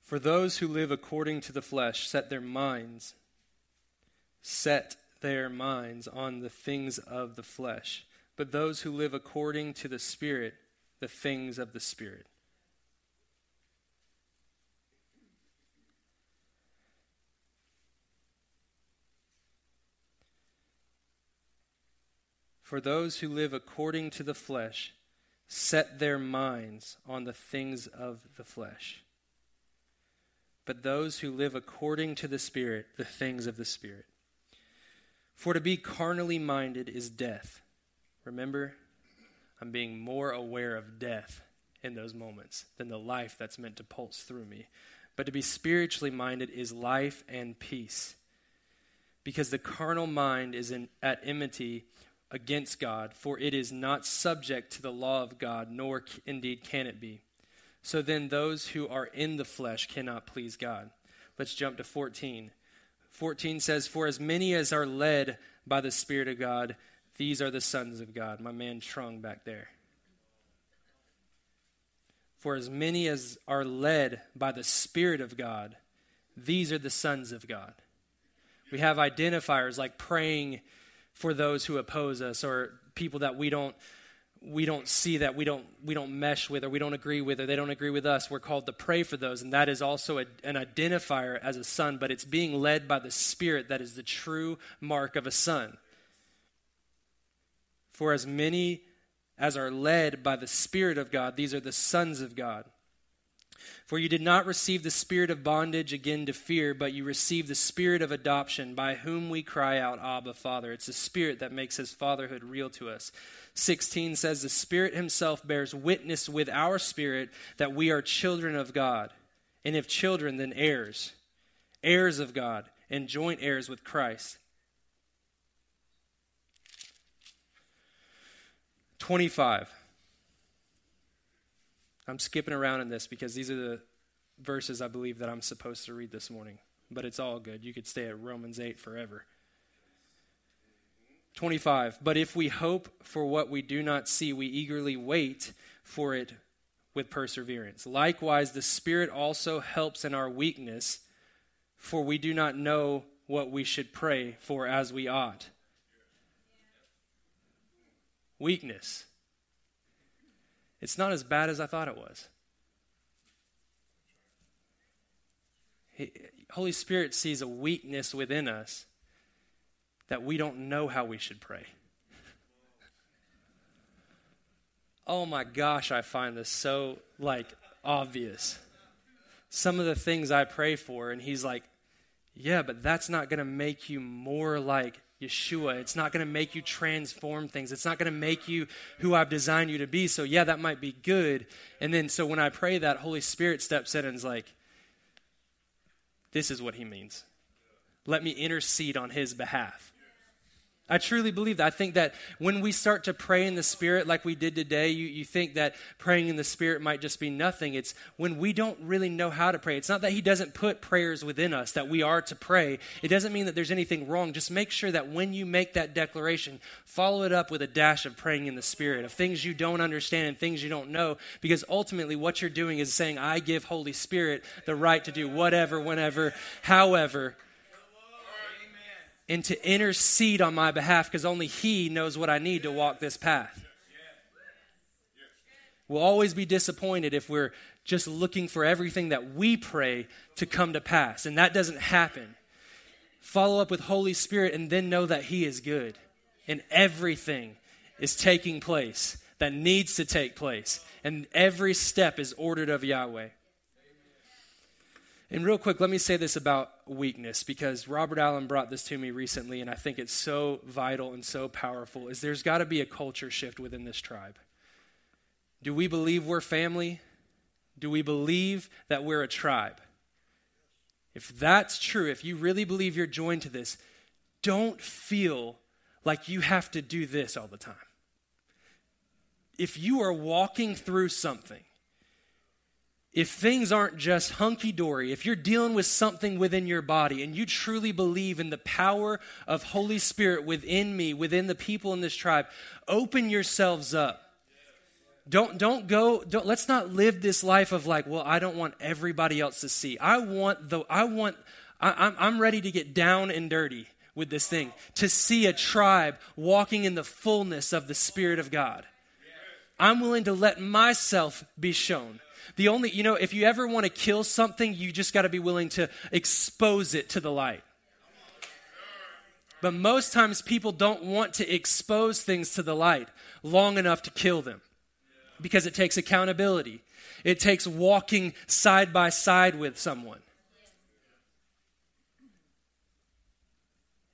For those who live according to the flesh set their minds, set their minds on the things of the flesh, but those who live according to the Spirit, the things of the Spirit. For those who live according to the flesh set their minds on the things of the flesh but those who live according to the Spirit, the things of the Spirit. For to be carnally minded is death. Remember, I'm being more aware of death in those moments than the life that's meant to pulse through me. But to be spiritually minded is life and peace. Because the carnal mind is in, at enmity against God, for it is not subject to the law of God, nor indeed can it be. So then, those who are in the flesh cannot please God. Let's jump to 14. 14 says, For as many as are led by the Spirit of God, these are the sons of God. My man Trung back there. For as many as are led by the Spirit of God, these are the sons of God. We have identifiers like praying for those who oppose us or people that we don't we don't see that we don't we don't mesh with or we don't agree with or they don't agree with us we're called to pray for those and that is also a, an identifier as a son but it's being led by the spirit that is the true mark of a son. For as many as are led by the spirit of god these are the sons of god for you did not receive the spirit of bondage again to fear, but you received the spirit of adoption, by whom we cry out, Abba, Father. It's the spirit that makes his fatherhood real to us. 16 says, The Spirit Himself bears witness with our spirit that we are children of God. And if children, then heirs, heirs of God, and joint heirs with Christ. 25. I'm skipping around in this because these are the verses I believe that I'm supposed to read this morning. But it's all good. You could stay at Romans 8 forever. 25. But if we hope for what we do not see, we eagerly wait for it with perseverance. Likewise, the Spirit also helps in our weakness, for we do not know what we should pray for as we ought. Weakness. It's not as bad as I thought it was. Holy Spirit sees a weakness within us that we don't know how we should pray. oh my gosh, I find this so like obvious. Some of the things I pray for, and he's like, yeah, but that's not going to make you more like Yeshua. It's not going to make you transform things. It's not going to make you who I've designed you to be. So, yeah, that might be good. And then, so when I pray that, Holy Spirit steps in and is like, this is what he means. Let me intercede on his behalf. I truly believe that. I think that when we start to pray in the Spirit like we did today, you, you think that praying in the Spirit might just be nothing. It's when we don't really know how to pray. It's not that He doesn't put prayers within us that we are to pray. It doesn't mean that there's anything wrong. Just make sure that when you make that declaration, follow it up with a dash of praying in the Spirit, of things you don't understand and things you don't know. Because ultimately, what you're doing is saying, I give Holy Spirit the right to do whatever, whenever, however and to intercede on my behalf because only He knows what I need to walk this path. We'll always be disappointed if we're just looking for everything that we pray to come to pass, and that doesn't happen. Follow up with Holy Spirit and then know that He is good and everything is taking place that needs to take place, and every step is ordered of Yahweh. And real quick, let me say this about weakness because Robert Allen brought this to me recently, and I think it's so vital and so powerful. Is there's got to be a culture shift within this tribe. Do we believe we're family? Do we believe that we're a tribe? if that's true, if you really believe you're joined to this, don't feel like you have to do this all the time. If you are walking through something, if things aren't just hunky dory, if you're dealing with something within your body and you truly believe in the power of Holy Spirit within me, within the people in this tribe, open yourselves up. Don't, don't go, don't, let's not live this life of like, well, I don't want everybody else to see. I want the, I want, I, I'm, I'm ready to get down and dirty with this thing, to see a tribe walking in the fullness of the Spirit of God. I'm willing to let myself be shown. The only, you know, if you ever want to kill something, you just got to be willing to expose it to the light. But most times people don't want to expose things to the light long enough to kill them because it takes accountability. It takes walking side by side with someone.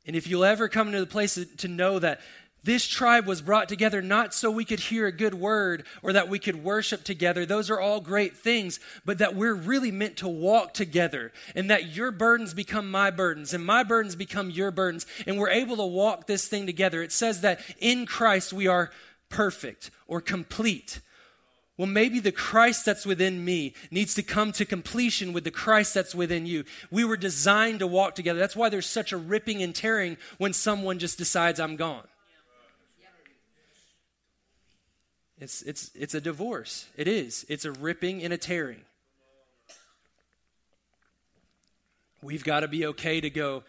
And if you'll ever come to the place to know that this tribe was brought together not so we could hear a good word or that we could worship together. Those are all great things, but that we're really meant to walk together and that your burdens become my burdens and my burdens become your burdens and we're able to walk this thing together. It says that in Christ we are perfect or complete. Well, maybe the Christ that's within me needs to come to completion with the Christ that's within you. We were designed to walk together. That's why there's such a ripping and tearing when someone just decides I'm gone. It's, it's, it's a divorce. It is. It's a ripping and a tearing. We've got to be okay to go,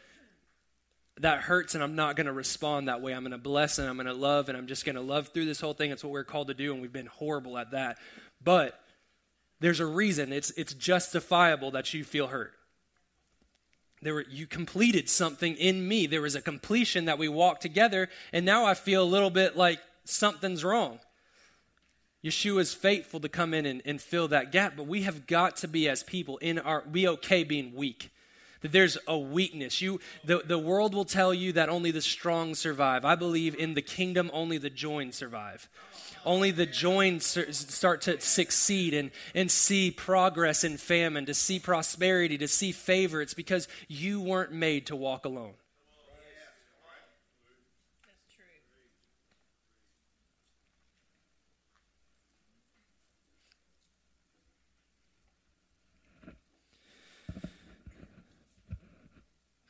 that hurts, and I'm not going to respond that way. I'm going to bless and I'm going to love, and I'm just going to love through this whole thing. It's what we're called to do, and we've been horrible at that. But there's a reason. It's, it's justifiable that you feel hurt. There were, you completed something in me. There was a completion that we walked together, and now I feel a little bit like something's wrong. Yeshua is faithful to come in and, and fill that gap, but we have got to be as people in our be okay being weak. That there's a weakness. You the, the world will tell you that only the strong survive. I believe in the kingdom only the joined survive. Only the joined start to succeed and, and see progress in famine, to see prosperity, to see favor. It's because you weren't made to walk alone.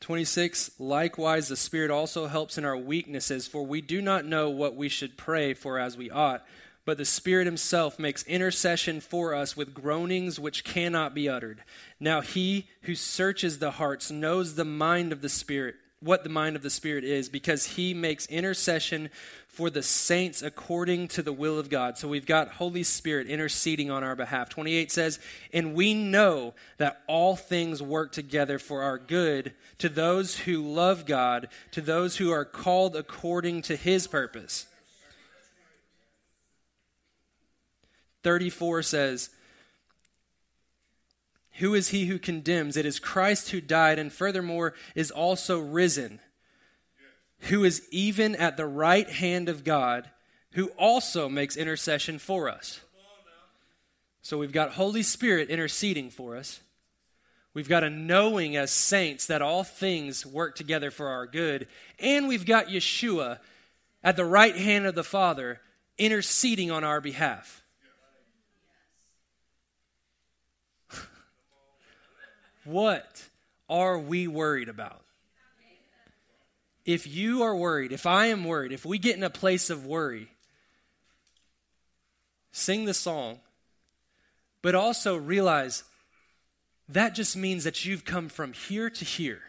26 Likewise, the Spirit also helps in our weaknesses, for we do not know what we should pray for as we ought. But the Spirit Himself makes intercession for us with groanings which cannot be uttered. Now, He who searches the hearts knows the mind of the Spirit, what the mind of the Spirit is, because He makes intercession for the saints according to the will of God. So we've got Holy Spirit interceding on our behalf. 28 says, And we know that all things work together for our good to those who love God, to those who are called according to his purpose. 34 says, Who is he who condemns? It is Christ who died and furthermore is also risen who is even at the right hand of God, who also makes intercession for us. So we've got Holy Spirit interceding for us. We've got a knowing as saints that all things work together for our good. And we've got Yeshua at the right hand of the Father interceding on our behalf. What are we worried about? if you are worried, if I am worried, if we get in a place of worry, sing the song, but also realize that just means that you've come from here to here.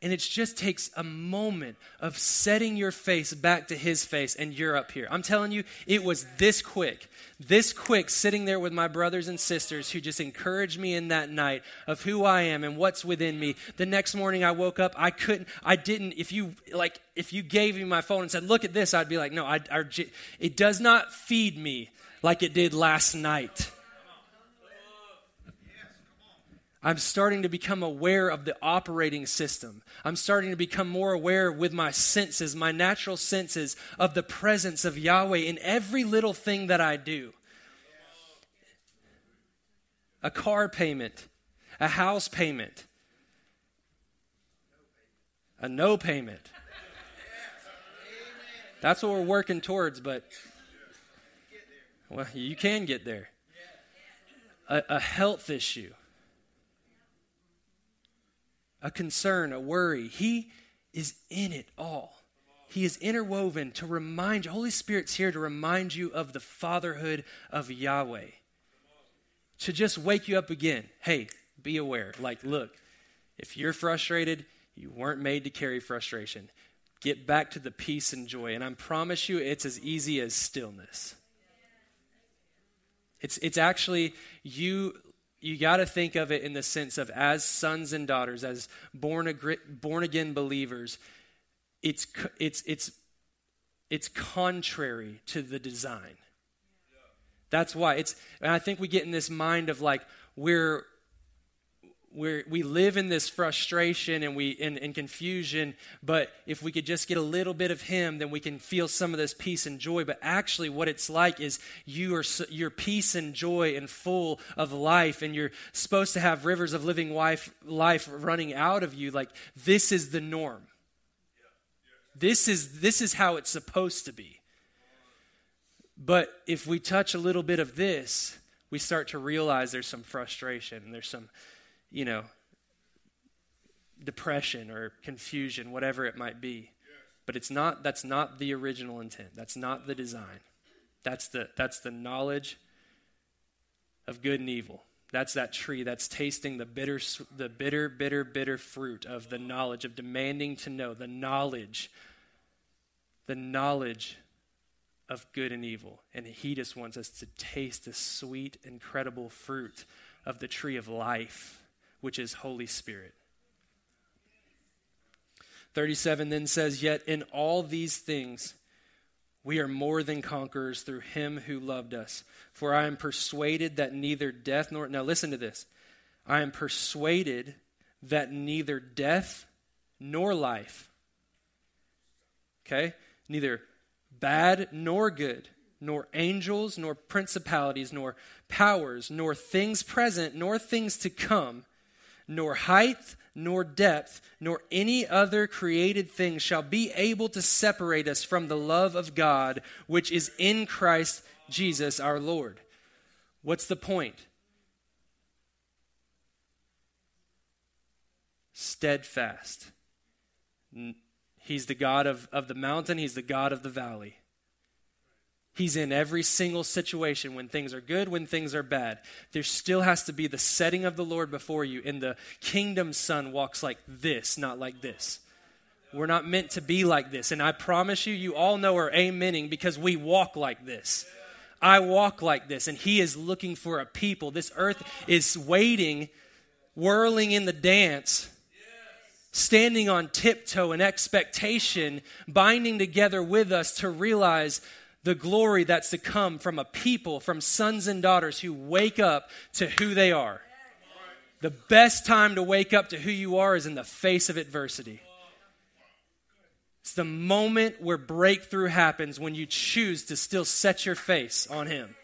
And it just takes a moment of setting your face back to his face, and you're up here. I'm telling you, it was this quick, this quick, sitting there with my brothers and sisters who just encouraged me in that night of who I am and what's within me. The next morning I woke up, I couldn't, I didn't, if you, like, if you gave me my phone and said, look at this, I'd be like, no, I, I it does not feed me like it did last night. I'm starting to become aware of the operating system. I'm starting to become more aware with my senses, my natural senses, of the presence of Yahweh in every little thing that I do. A car payment, a house payment, a no payment. That's what we're working towards, but well, you can get there. A, a health issue, a concern, a worry. He is in it all. He is interwoven to remind you. Holy Spirit's here to remind you of the fatherhood of Yahweh. To just wake you up again. Hey, be aware. Like, look, if you're frustrated, you weren't made to carry frustration. Get back to the peace and joy. And I promise you, it's as easy as stillness. It's, it's actually you you got to think of it in the sense of as sons and daughters, as born, born again believers, it's, it's, it's, it's contrary to the design. That's why it's, and I think we get in this mind of like, we're, we we live in this frustration and we in, in confusion but if we could just get a little bit of him then we can feel some of this peace and joy. But actually what it's like is you are your peace and joy and full of life and you're supposed to have rivers of living life life running out of you. Like this is the norm. This is this is how it's supposed to be. But if we touch a little bit of this we start to realize there's some frustration there's some you know, depression or confusion, whatever it might be. But it's not that's not the original intent. That's not the design. That's the that's the knowledge of good and evil. That's that tree that's tasting the bitter the bitter bitter bitter fruit of the knowledge of demanding to know, the knowledge the knowledge of good and evil. And he just wants us to taste the sweet incredible fruit of the tree of life which is Holy Spirit. 37 then says, Yet in all these things we are more than conquerors through him who loved us. For I am persuaded that neither death nor. Now listen to this. I am persuaded that neither death nor life, okay, neither bad nor good, nor angels, nor principalities, nor powers, nor things present, nor things to come nor height, nor depth, nor any other created thing shall be able to separate us from the love of God, which is in Christ Jesus our Lord. What's the point? Steadfast. He's the God of, of the mountain, He's the God of the valley. He's in every single situation when things are good, when things are bad. There still has to be the setting of the Lord before you, and the kingdom son walks like this, not like this. We're not meant to be like this. And I promise you, you all know are amening because we walk like this. I walk like this, and He is looking for a people. This earth is waiting, whirling in the dance, standing on tiptoe in expectation, binding together with us to realize the glory that's to come from a people, from sons and daughters who wake up to who they are. The best time to wake up to who you are is in the face of adversity. It's the moment where breakthrough happens when you choose to still set your face on Him.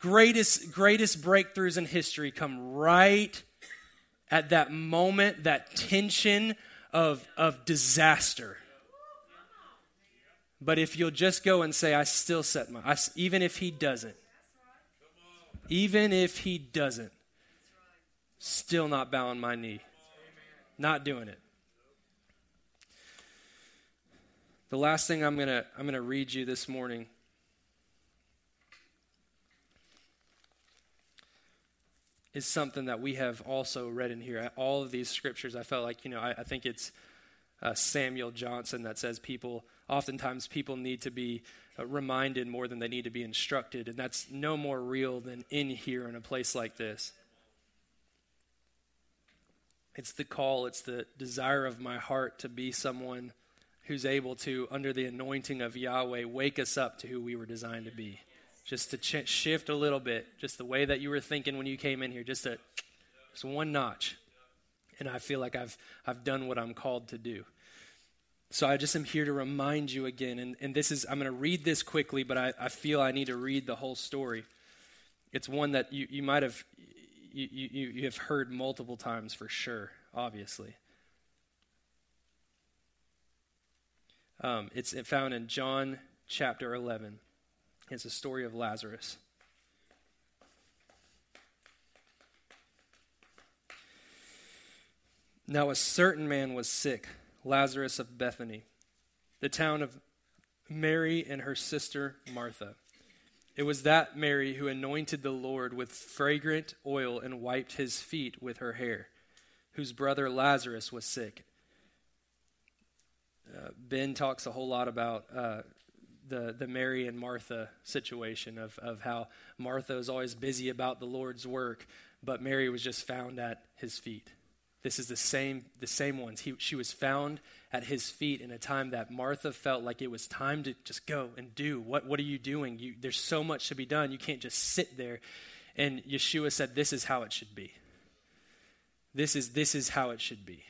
Greatest, greatest breakthroughs in history come right at that moment, that tension of, of disaster. But if you'll just go and say, I still set my, I, even if he doesn't, even if he doesn't, still not bowing my knee, not doing it. The last thing I'm going to I'm going to read you this morning is something that we have also read in here. All of these scriptures, I felt like, you know, I, I think it's uh, Samuel Johnson that says people oftentimes people need to be uh, reminded more than they need to be instructed, and that's no more real than in here in a place like this. It's the call, it's the desire of my heart to be someone who's able to, under the anointing of Yahweh, wake us up to who we were designed to be. Just to ch- shift a little bit, just the way that you were thinking when you came in here, just a, just one notch. And I feel like I've, I've done what I'm called to do. So I just am here to remind you again, and, and this is, I'm going to read this quickly, but I, I feel I need to read the whole story. It's one that you, you might have, you, you, you have heard multiple times for sure, obviously. Um, it's found in John chapter 11. It's a story of Lazarus. Now, a certain man was sick, Lazarus of Bethany, the town of Mary and her sister Martha. It was that Mary who anointed the Lord with fragrant oil and wiped his feet with her hair, whose brother Lazarus was sick. Uh, ben talks a whole lot about uh, the, the Mary and Martha situation of, of how Martha is always busy about the Lord's work, but Mary was just found at his feet. This is the same, the same ones. He, she was found at his feet in a time that Martha felt like it was time to just go and do. What, what are you doing? You, there's so much to be done. You can't just sit there. And Yeshua said, This is how it should be. This is, this is how it should be.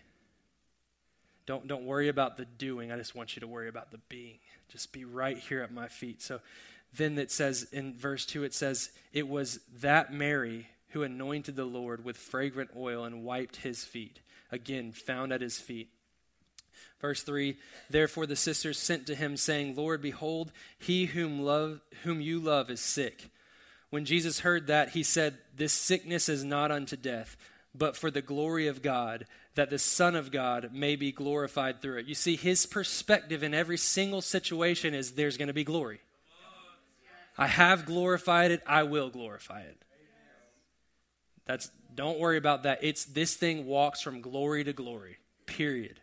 Don't, don't worry about the doing. I just want you to worry about the being. Just be right here at my feet. So then it says in verse 2, it says, It was that Mary who anointed the Lord with fragrant oil and wiped his feet. Again, found at his feet. Verse 3 Therefore the sisters sent to him, saying, Lord, behold, he whom, love, whom you love is sick. When Jesus heard that, he said, This sickness is not unto death, but for the glory of God, that the Son of God may be glorified through it. You see, his perspective in every single situation is there's going to be glory. I have glorified it, I will glorify it. That's don't worry about that. It's this thing walks from glory to glory. Period.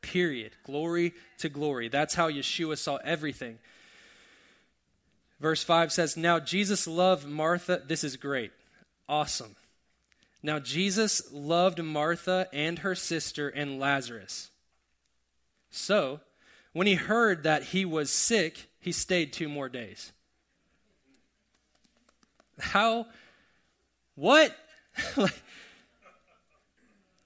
Period. Glory to glory. That's how Yeshua saw everything. Verse 5 says, Now Jesus loved Martha. This is great. Awesome. Now, Jesus loved Martha and her sister and Lazarus. So, when he heard that he was sick, he stayed two more days. How? What? like,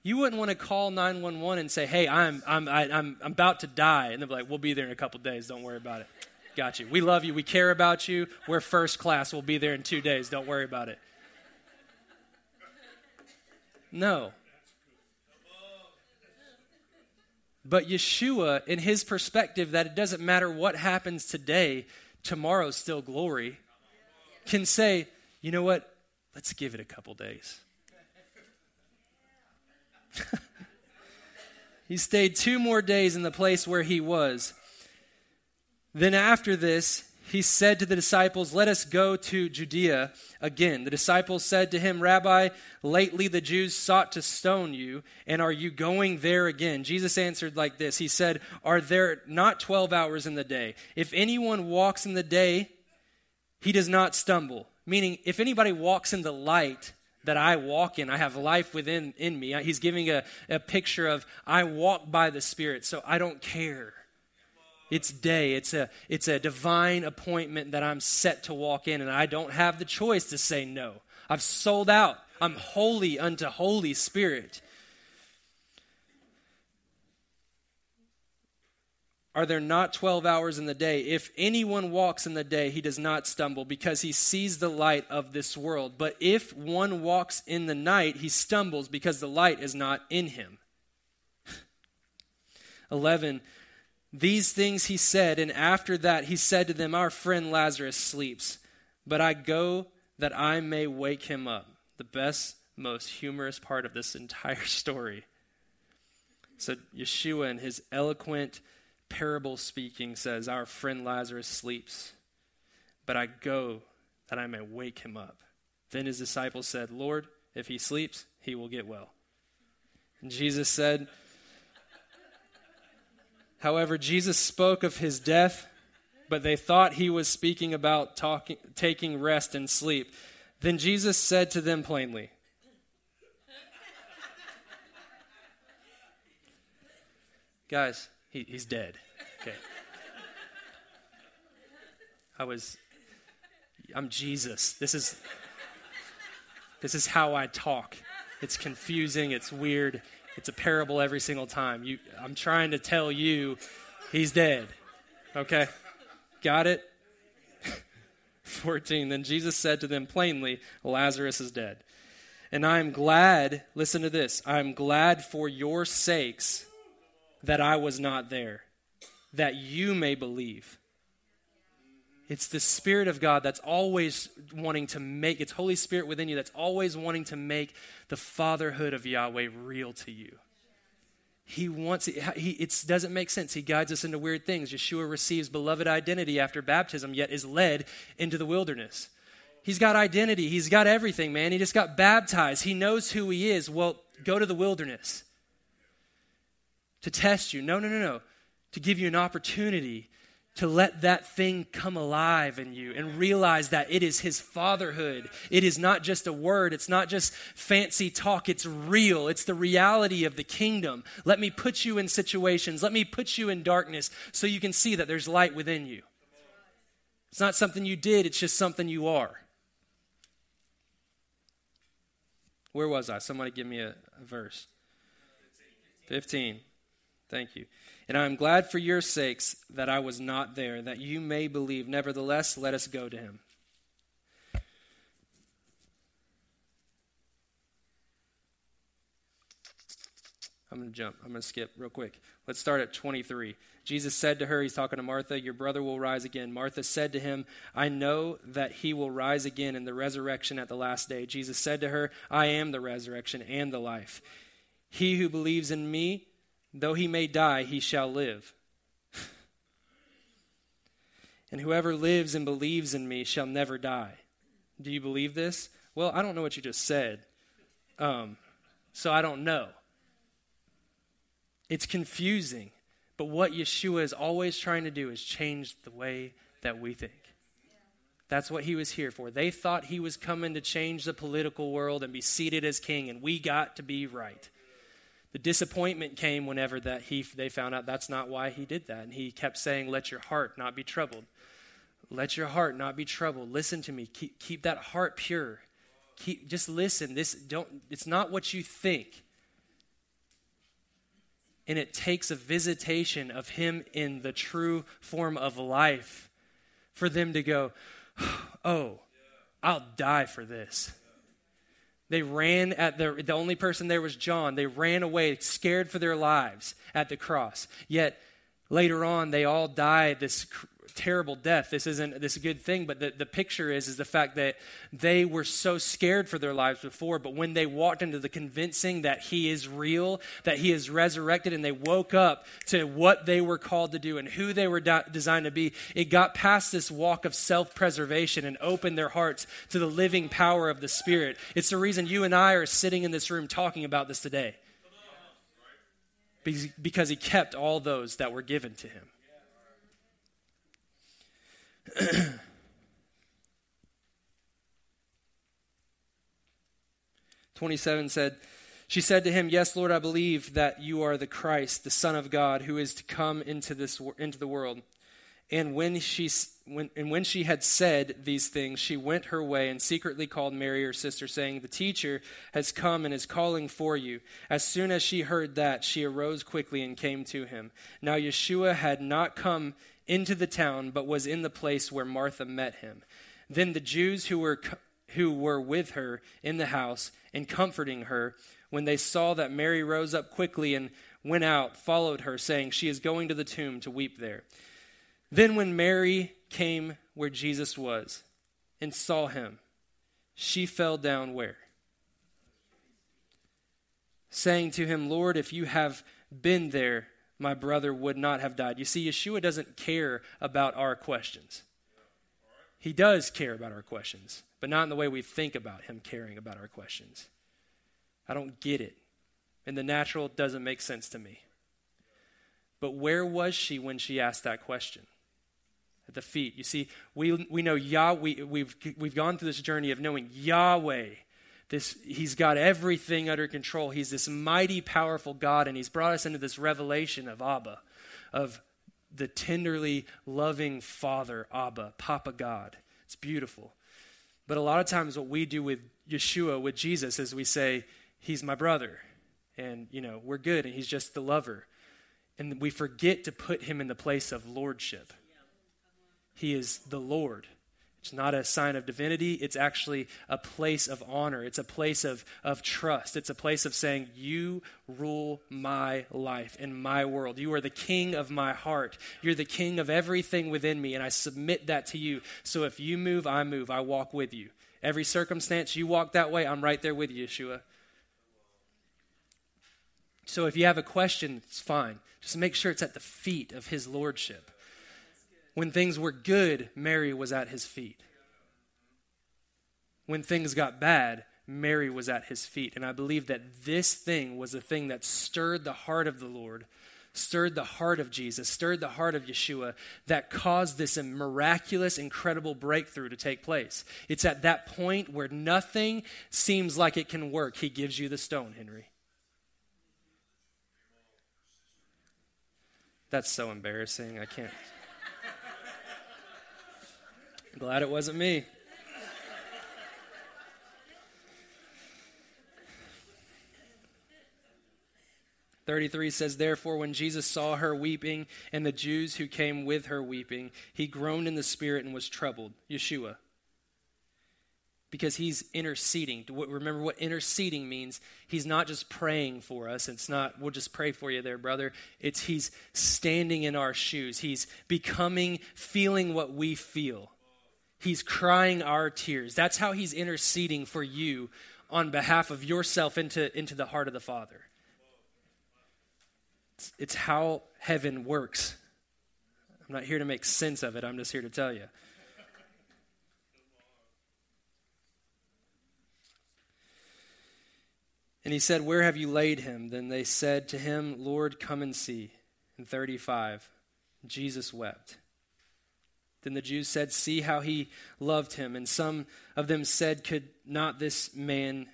you wouldn't want to call 911 and say, hey, I'm, I'm, I, am i I'm about to die. And they'll be like, we'll be there in a couple days. Don't worry about it. Got you. We love you. We care about you. We're first class. We'll be there in two days. Don't worry about it. No. But Yeshua, in his perspective, that it doesn't matter what happens today, tomorrow's still glory, can say, you know what? Let's give it a couple days. he stayed two more days in the place where he was. Then after this, he said to the disciples, Let us go to Judea again. The disciples said to him, Rabbi, lately the Jews sought to stone you, and are you going there again? Jesus answered like this He said, Are there not 12 hours in the day? If anyone walks in the day, he does not stumble. Meaning, if anybody walks in the light that I walk in, I have life within in me. He's giving a, a picture of I walk by the Spirit, so I don't care. It's day. It's a, it's a divine appointment that I'm set to walk in, and I don't have the choice to say no. I've sold out. I'm holy unto Holy Spirit. Are there not 12 hours in the day? If anyone walks in the day, he does not stumble because he sees the light of this world. But if one walks in the night, he stumbles because the light is not in him. 11. These things he said, and after that he said to them, Our friend Lazarus sleeps, but I go that I may wake him up. The best, most humorous part of this entire story. So Yeshua, in his eloquent parable speaking, says, Our friend Lazarus sleeps, but I go that I may wake him up. Then his disciples said, Lord, if he sleeps, he will get well. And Jesus said, However, Jesus spoke of his death, but they thought he was speaking about talking, taking rest and sleep. Then Jesus said to them plainly, Guys, he, he's dead. Okay. I was, I'm Jesus. This is, this is how I talk. It's confusing. It's weird. It's a parable every single time. You, I'm trying to tell you he's dead. Okay? Got it? 14. Then Jesus said to them plainly, Lazarus is dead. And I am glad, listen to this, I am glad for your sakes that I was not there, that you may believe. It's the Spirit of God that's always wanting to make, it's Holy Spirit within you that's always wanting to make the fatherhood of Yahweh real to you. He wants it, he, it doesn't make sense. He guides us into weird things. Yeshua receives beloved identity after baptism, yet is led into the wilderness. He's got identity. He's got everything, man. He just got baptized. He knows who he is. Well, go to the wilderness to test you. No, no, no, no. To give you an opportunity to let that thing come alive in you and realize that it is his fatherhood. It is not just a word, it's not just fancy talk, it's real. It's the reality of the kingdom. Let me put you in situations, let me put you in darkness so you can see that there's light within you. It's not something you did, it's just something you are. Where was I? Somebody give me a, a verse. 15. Thank you. And I am glad for your sakes that I was not there, that you may believe. Nevertheless, let us go to him. I'm going to jump. I'm going to skip real quick. Let's start at 23. Jesus said to her, He's talking to Martha, Your brother will rise again. Martha said to him, I know that he will rise again in the resurrection at the last day. Jesus said to her, I am the resurrection and the life. He who believes in me, Though he may die, he shall live. and whoever lives and believes in me shall never die. Do you believe this? Well, I don't know what you just said. Um, so I don't know. It's confusing. But what Yeshua is always trying to do is change the way that we think. That's what he was here for. They thought he was coming to change the political world and be seated as king, and we got to be right. The disappointment came whenever that he, they found out that's not why he did that. And he kept saying, Let your heart not be troubled. Let your heart not be troubled. Listen to me. Keep, keep that heart pure. Keep, just listen. This don't, it's not what you think. And it takes a visitation of him in the true form of life for them to go, Oh, I'll die for this. They ran at the, the only person there was John. They ran away, scared for their lives at the cross. Yet later on, they all died this terrible death. This isn't this a good thing, but the, the picture is is the fact that they were so scared for their lives before, but when they walked into the convincing that he is real, that he is resurrected, and they woke up to what they were called to do and who they were designed to be, it got past this walk of self-preservation and opened their hearts to the living power of the Spirit. It's the reason you and I are sitting in this room talking about this today. Because he kept all those that were given to him. 27 said, She said to him, Yes, Lord, I believe that you are the Christ, the Son of God, who is to come into, this, into the world. And when, she, when, and when she had said these things, she went her way and secretly called Mary, her sister, saying, The teacher has come and is calling for you. As soon as she heard that, she arose quickly and came to him. Now Yeshua had not come into the town, but was in the place where Martha met him. Then the Jews who were, who were with her in the house and comforting her, when they saw that Mary rose up quickly and went out, followed her, saying, She is going to the tomb to weep there. Then when Mary came where Jesus was and saw him, she fell down where? Saying to him, Lord, if you have been there, my brother would not have died. You see, Yeshua doesn't care about our questions. He does care about our questions, but not in the way we think about him caring about our questions. I don't get it. And the natural doesn't make sense to me. But where was she when she asked that question? At the feet. You see, we, we know Yah, we, we've, we've gone through this journey of knowing Yahweh this, he's got everything under control. He's this mighty, powerful God, and he's brought us into this revelation of Abba, of the tenderly loving Father, Abba, Papa God. It's beautiful. But a lot of times, what we do with Yeshua, with Jesus, is we say, He's my brother, and, you know, we're good, and He's just the lover. And we forget to put Him in the place of lordship. He is the Lord. It's not a sign of divinity. It's actually a place of honor. It's a place of, of trust. It's a place of saying, You rule my life in my world. You are the king of my heart. You're the king of everything within me, and I submit that to you. So if you move, I move. I walk with you. Every circumstance you walk that way, I'm right there with you, Yeshua. So if you have a question, it's fine. Just make sure it's at the feet of his lordship. When things were good, Mary was at his feet. When things got bad, Mary was at his feet. And I believe that this thing was a thing that stirred the heart of the Lord, stirred the heart of Jesus, stirred the heart of Yeshua, that caused this miraculous, incredible breakthrough to take place. It's at that point where nothing seems like it can work. He gives you the stone, Henry. That's so embarrassing. I can't. Glad it wasn't me. Thirty-three says, Therefore, when Jesus saw her weeping, and the Jews who came with her weeping, he groaned in the spirit and was troubled. Yeshua. Because he's interceding. Remember what interceding means? He's not just praying for us. It's not, we'll just pray for you there, brother. It's he's standing in our shoes. He's becoming, feeling what we feel. He's crying our tears. That's how he's interceding for you on behalf of yourself into, into the heart of the Father. It's, it's how heaven works. I'm not here to make sense of it, I'm just here to tell you. And he said, Where have you laid him? Then they said to him, Lord, come and see. In 35, Jesus wept. Then the Jews said, See how he loved him. And some of them said, Could not this man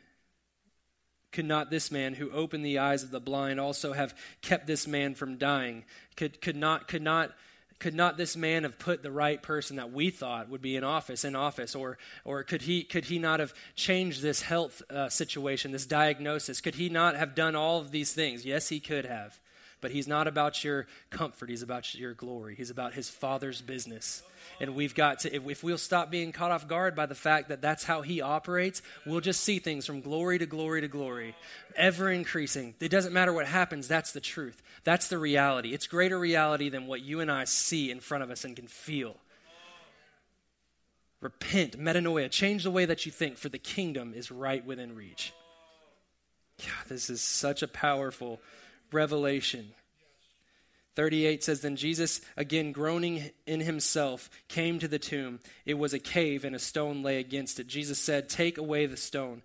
could not this man who opened the eyes of the blind also have kept this man from dying? Could, could, not, could, not, could not this man have put the right person that we thought would be in office in office? Or, or could, he, could he not have changed this health uh, situation, this diagnosis? Could he not have done all of these things? Yes, he could have. But he's not about your comfort, he's about your glory. He's about his father's business. And we've got to, if we'll stop being caught off guard by the fact that that's how he operates, we'll just see things from glory to glory to glory, ever increasing. It doesn't matter what happens, that's the truth. That's the reality. It's greater reality than what you and I see in front of us and can feel. Repent, metanoia, change the way that you think, for the kingdom is right within reach. God, this is such a powerful revelation. 38 says, Then Jesus, again groaning in himself, came to the tomb. It was a cave, and a stone lay against it. Jesus said, Take away the stone.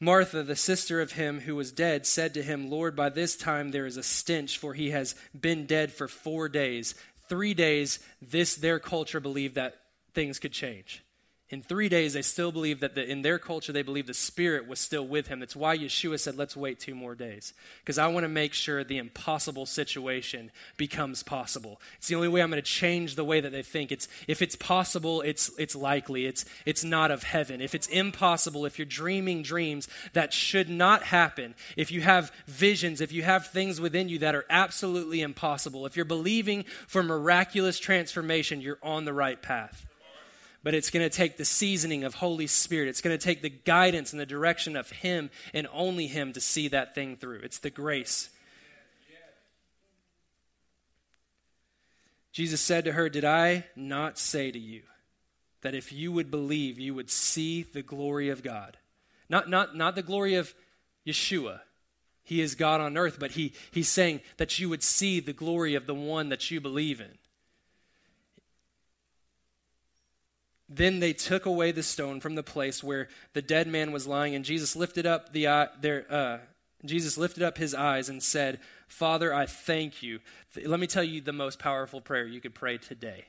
Martha, the sister of him who was dead, said to him, Lord, by this time there is a stench, for he has been dead for four days. Three days, this their culture believed that things could change in three days, they still believe that the, in their culture, they believe the Spirit was still with him. That's why Yeshua said, let's wait two more days. Because I want to make sure the impossible situation becomes possible. It's the only way I'm going to change the way that they think. It's, if it's possible, it's, it's likely. It's, it's not of heaven. If it's impossible, if you're dreaming dreams that should not happen, if you have visions, if you have things within you that are absolutely impossible, if you're believing for miraculous transformation, you're on the right path but it's going to take the seasoning of Holy Spirit. It's going to take the guidance and the direction of Him and only Him to see that thing through. It's the grace. Jesus said to her, Did I not say to you that if you would believe, you would see the glory of God? Not, not, not the glory of Yeshua. He is God on earth, but he, he's saying that you would see the glory of the one that you believe in. Then they took away the stone from the place where the dead man was lying, and Jesus lifted up the eye, their, uh, Jesus lifted up his eyes and said, "Father, I thank you." Let me tell you the most powerful prayer you could pray today.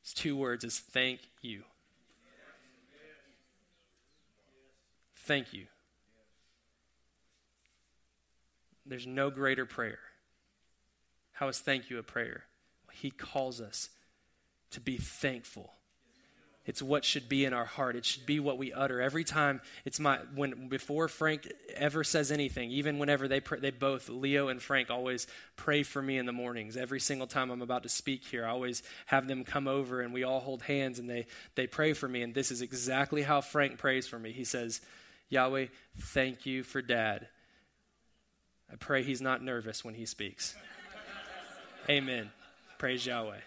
It's two words: "Is thank you." Thank you. There's no greater prayer. How is thank you a prayer? He calls us to be thankful It's what should be in our heart. It should be what we utter every time. It's my when before Frank ever says anything, even whenever they pray, they both Leo and Frank always pray for me in the mornings. Every single time I'm about to speak here, I always have them come over and we all hold hands and they they pray for me. And this is exactly how Frank prays for me. He says, "Yahweh, thank you for Dad. I pray he's not nervous when he speaks." Amen. Praise Yahweh.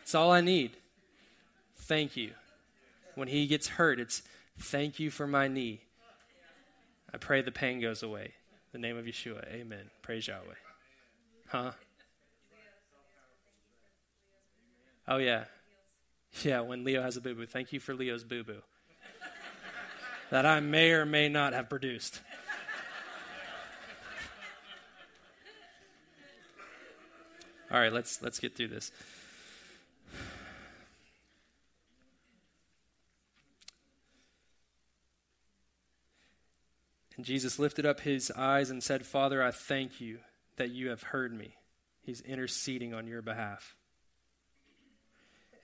It's all I need. Thank you. When he gets hurt, it's thank you for my knee. I pray the pain goes away. In the name of Yeshua. Amen. Praise Yahweh. Huh? Oh, yeah. Yeah, when Leo has a boo boo. Thank you for Leo's boo boo. that I may or may not have produced. All right, let's let's get through this. And Jesus lifted up his eyes and said, Father, I thank you that you have heard me. He's interceding on your behalf.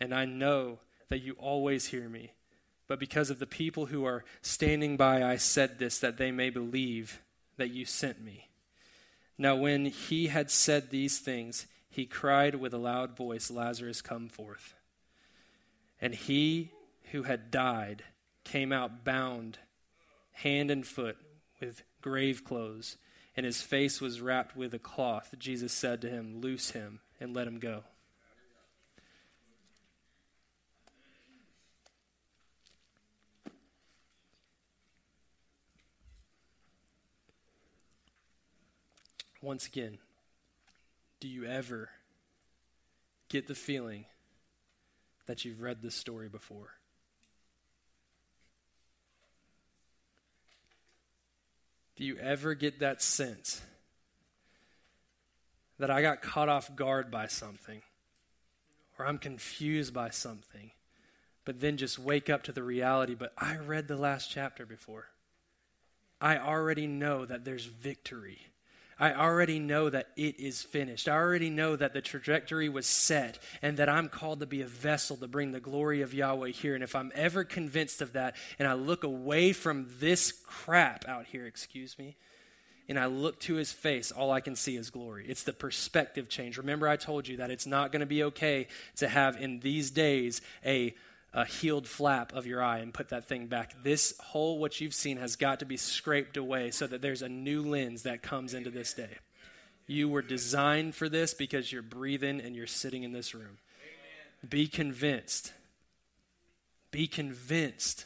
And I know that you always hear me. But because of the people who are standing by, I said this, that they may believe that you sent me. Now, when he had said these things, he cried with a loud voice, Lazarus, come forth. And he who had died came out bound, hand and foot with grave clothes, and his face was wrapped with a cloth. Jesus said to him, Loose him and let him go. Once again, do you ever get the feeling that you've read this story before? Do you ever get that sense that I got caught off guard by something or I'm confused by something, but then just wake up to the reality, but I read the last chapter before. I already know that there's victory. I already know that it is finished. I already know that the trajectory was set and that I'm called to be a vessel to bring the glory of Yahweh here. And if I'm ever convinced of that and I look away from this crap out here, excuse me, and I look to his face, all I can see is glory. It's the perspective change. Remember, I told you that it's not going to be okay to have in these days a a healed flap of your eye and put that thing back. This hole, what you've seen, has got to be scraped away so that there's a new lens that comes into this day. You were designed for this because you're breathing and you're sitting in this room. Amen. Be convinced. Be convinced.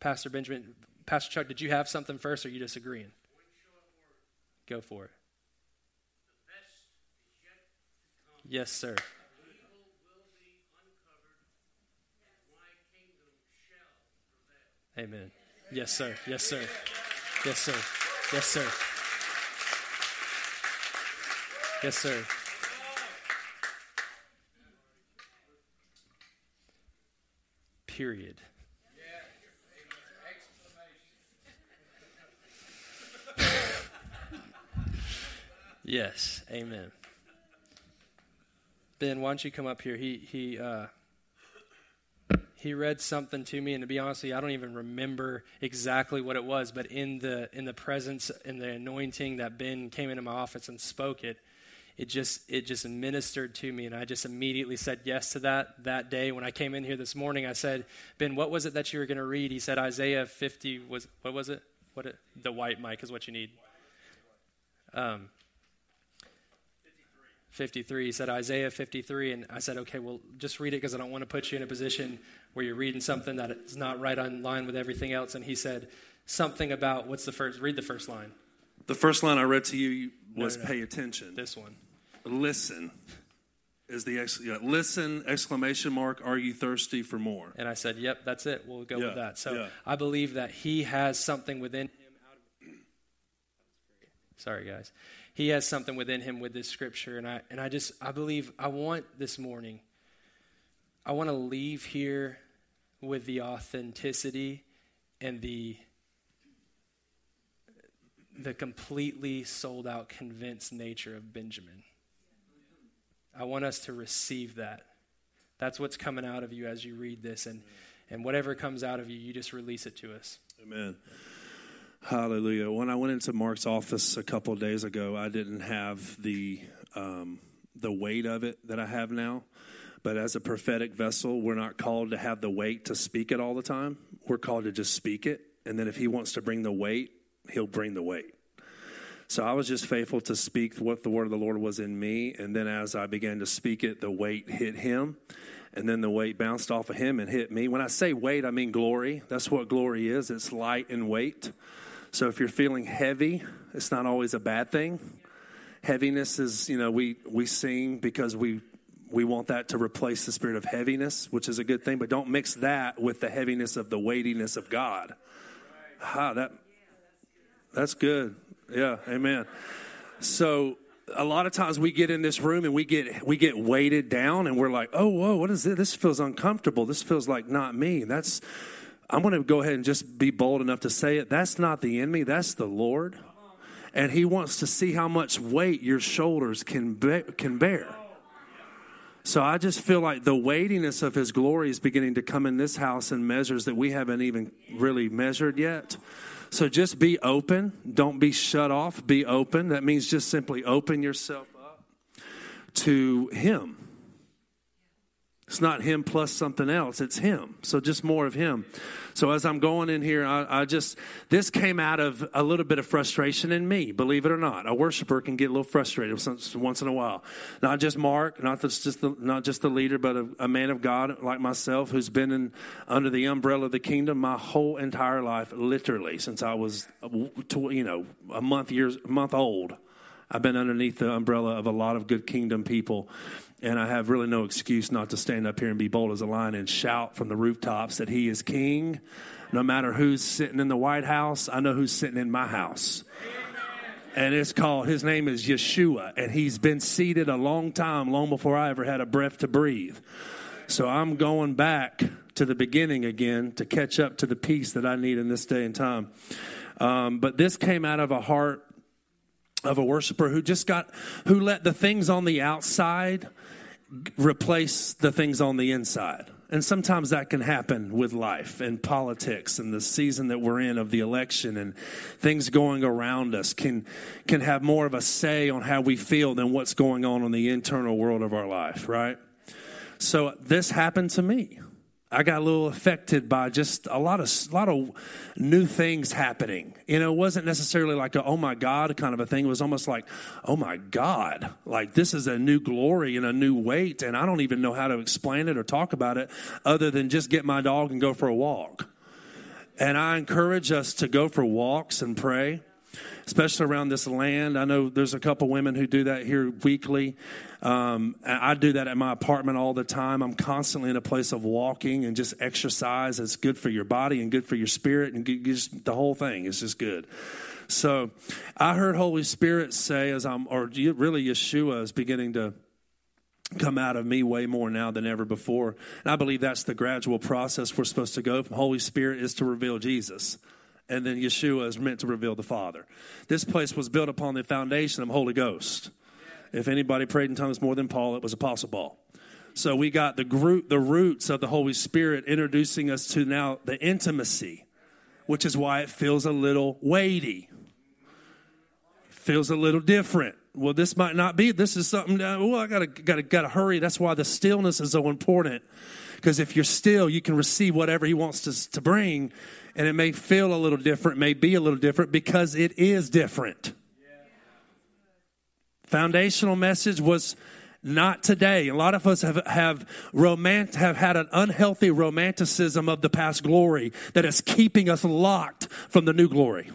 Pastor Benjamin, Pastor Chuck, did you have something first or are you disagreeing? Go for it. Yes, sir. Amen. Yes, sir. Yes, sir. Yes, sir. Yes, sir. Yes, sir. Period. yes. Amen. Ben, why don't you come up here? He he uh, he read something to me and to be honest with you i don't even remember exactly what it was but in the in the presence in the anointing that ben came into my office and spoke it it just it just ministered to me and i just immediately said yes to that that day. When i came in here this morning i said ben what was it that you were going to read? He said isaiah 50 was what was it? What it, the white mic is what you need. Um, 53. He said Isaiah 53. And I said, okay, well, just read it because I don't want to put you in a position where you're reading something that is not right on line with everything else. And he said something about what's the first? Read the first line. The first line I read to you was no, no, no. pay attention. This one. Listen is the ex- yeah, listen exclamation mark are you thirsty for more and i said yep that's it we'll go yeah, with that so yeah. i believe that he has something within him out of sorry guys he has something within him with this scripture and i and i just i believe i want this morning I want to leave here with the authenticity and the the completely sold out convinced nature of Benjamin. I want us to receive that. That's what's coming out of you as you read this and And whatever comes out of you, you just release it to us. Amen. Hallelujah. When I went into Mark's office a couple of days ago, I didn't have the um, the weight of it that I have now. But as a prophetic vessel, we're not called to have the weight to speak it all the time. We're called to just speak it. And then if he wants to bring the weight, he'll bring the weight. So I was just faithful to speak what the word of the Lord was in me. And then as I began to speak it, the weight hit him. And then the weight bounced off of him and hit me. When I say weight, I mean glory. That's what glory is it's light and weight. So if you're feeling heavy, it's not always a bad thing. Heaviness is, you know, we, we sing because we we want that to replace the spirit of heaviness, which is a good thing, but don't mix that with the heaviness of the weightiness of God. Ah, that that's good. Yeah, amen. So a lot of times we get in this room and we get we get weighted down and we're like, oh whoa, what is this? This feels uncomfortable. This feels like not me. That's I'm going to go ahead and just be bold enough to say it. That's not the enemy. That's the Lord, and He wants to see how much weight your shoulders can be, can bear. So I just feel like the weightiness of His glory is beginning to come in this house in measures that we haven't even really measured yet. So just be open. Don't be shut off. Be open. That means just simply open yourself up to Him. It's not Him plus something else, it's Him. So just more of Him. So as I'm going in here, I, I, just, this came out of a little bit of frustration in me, believe it or not. A worshiper can get a little frustrated once in a while. Not just Mark, not just the, not just the leader, but a, a man of God like myself who's been in, under the umbrella of the kingdom my whole entire life, literally, since I was, you know, a month, years, month old. I've been underneath the umbrella of a lot of good kingdom people. And I have really no excuse not to stand up here and be bold as a lion and shout from the rooftops that he is king. No matter who's sitting in the White House, I know who's sitting in my house. And it's called, his name is Yeshua. And he's been seated a long time, long before I ever had a breath to breathe. So I'm going back to the beginning again to catch up to the peace that I need in this day and time. Um, but this came out of a heart of a worshiper who just got, who let the things on the outside replace the things on the inside. And sometimes that can happen with life and politics and the season that we're in of the election and things going around us can can have more of a say on how we feel than what's going on in the internal world of our life, right? So this happened to me. I got a little affected by just a lot of a lot of new things happening. You know, it wasn't necessarily like a oh my god kind of a thing. It was almost like oh my god, like this is a new glory and a new weight, and I don't even know how to explain it or talk about it other than just get my dog and go for a walk. And I encourage us to go for walks and pray especially around this land. I know there's a couple women who do that here weekly. Um, I do that at my apartment all the time. I'm constantly in a place of walking and just exercise. It's good for your body and good for your spirit and just the whole thing is just good. So I heard Holy Spirit say, as I'm, or really Yeshua is beginning to come out of me way more now than ever before. And I believe that's the gradual process we're supposed to go from Holy Spirit is to reveal Jesus and then Yeshua is meant to reveal the Father. This place was built upon the foundation of Holy Ghost. If anybody prayed in tongues more than Paul, it was Apostle Paul. So we got the group, the roots of the Holy Spirit introducing us to now the intimacy, which is why it feels a little weighty, feels a little different. Well, this might not be. This is something. Well, oh, I gotta gotta gotta hurry. That's why the stillness is so important. Because if you're still, you can receive whatever He wants to, to bring and it may feel a little different, may be a little different because it is different. Foundational message was not today. A lot of us have have romant have had an unhealthy romanticism of the past glory that is keeping us locked from the new glory.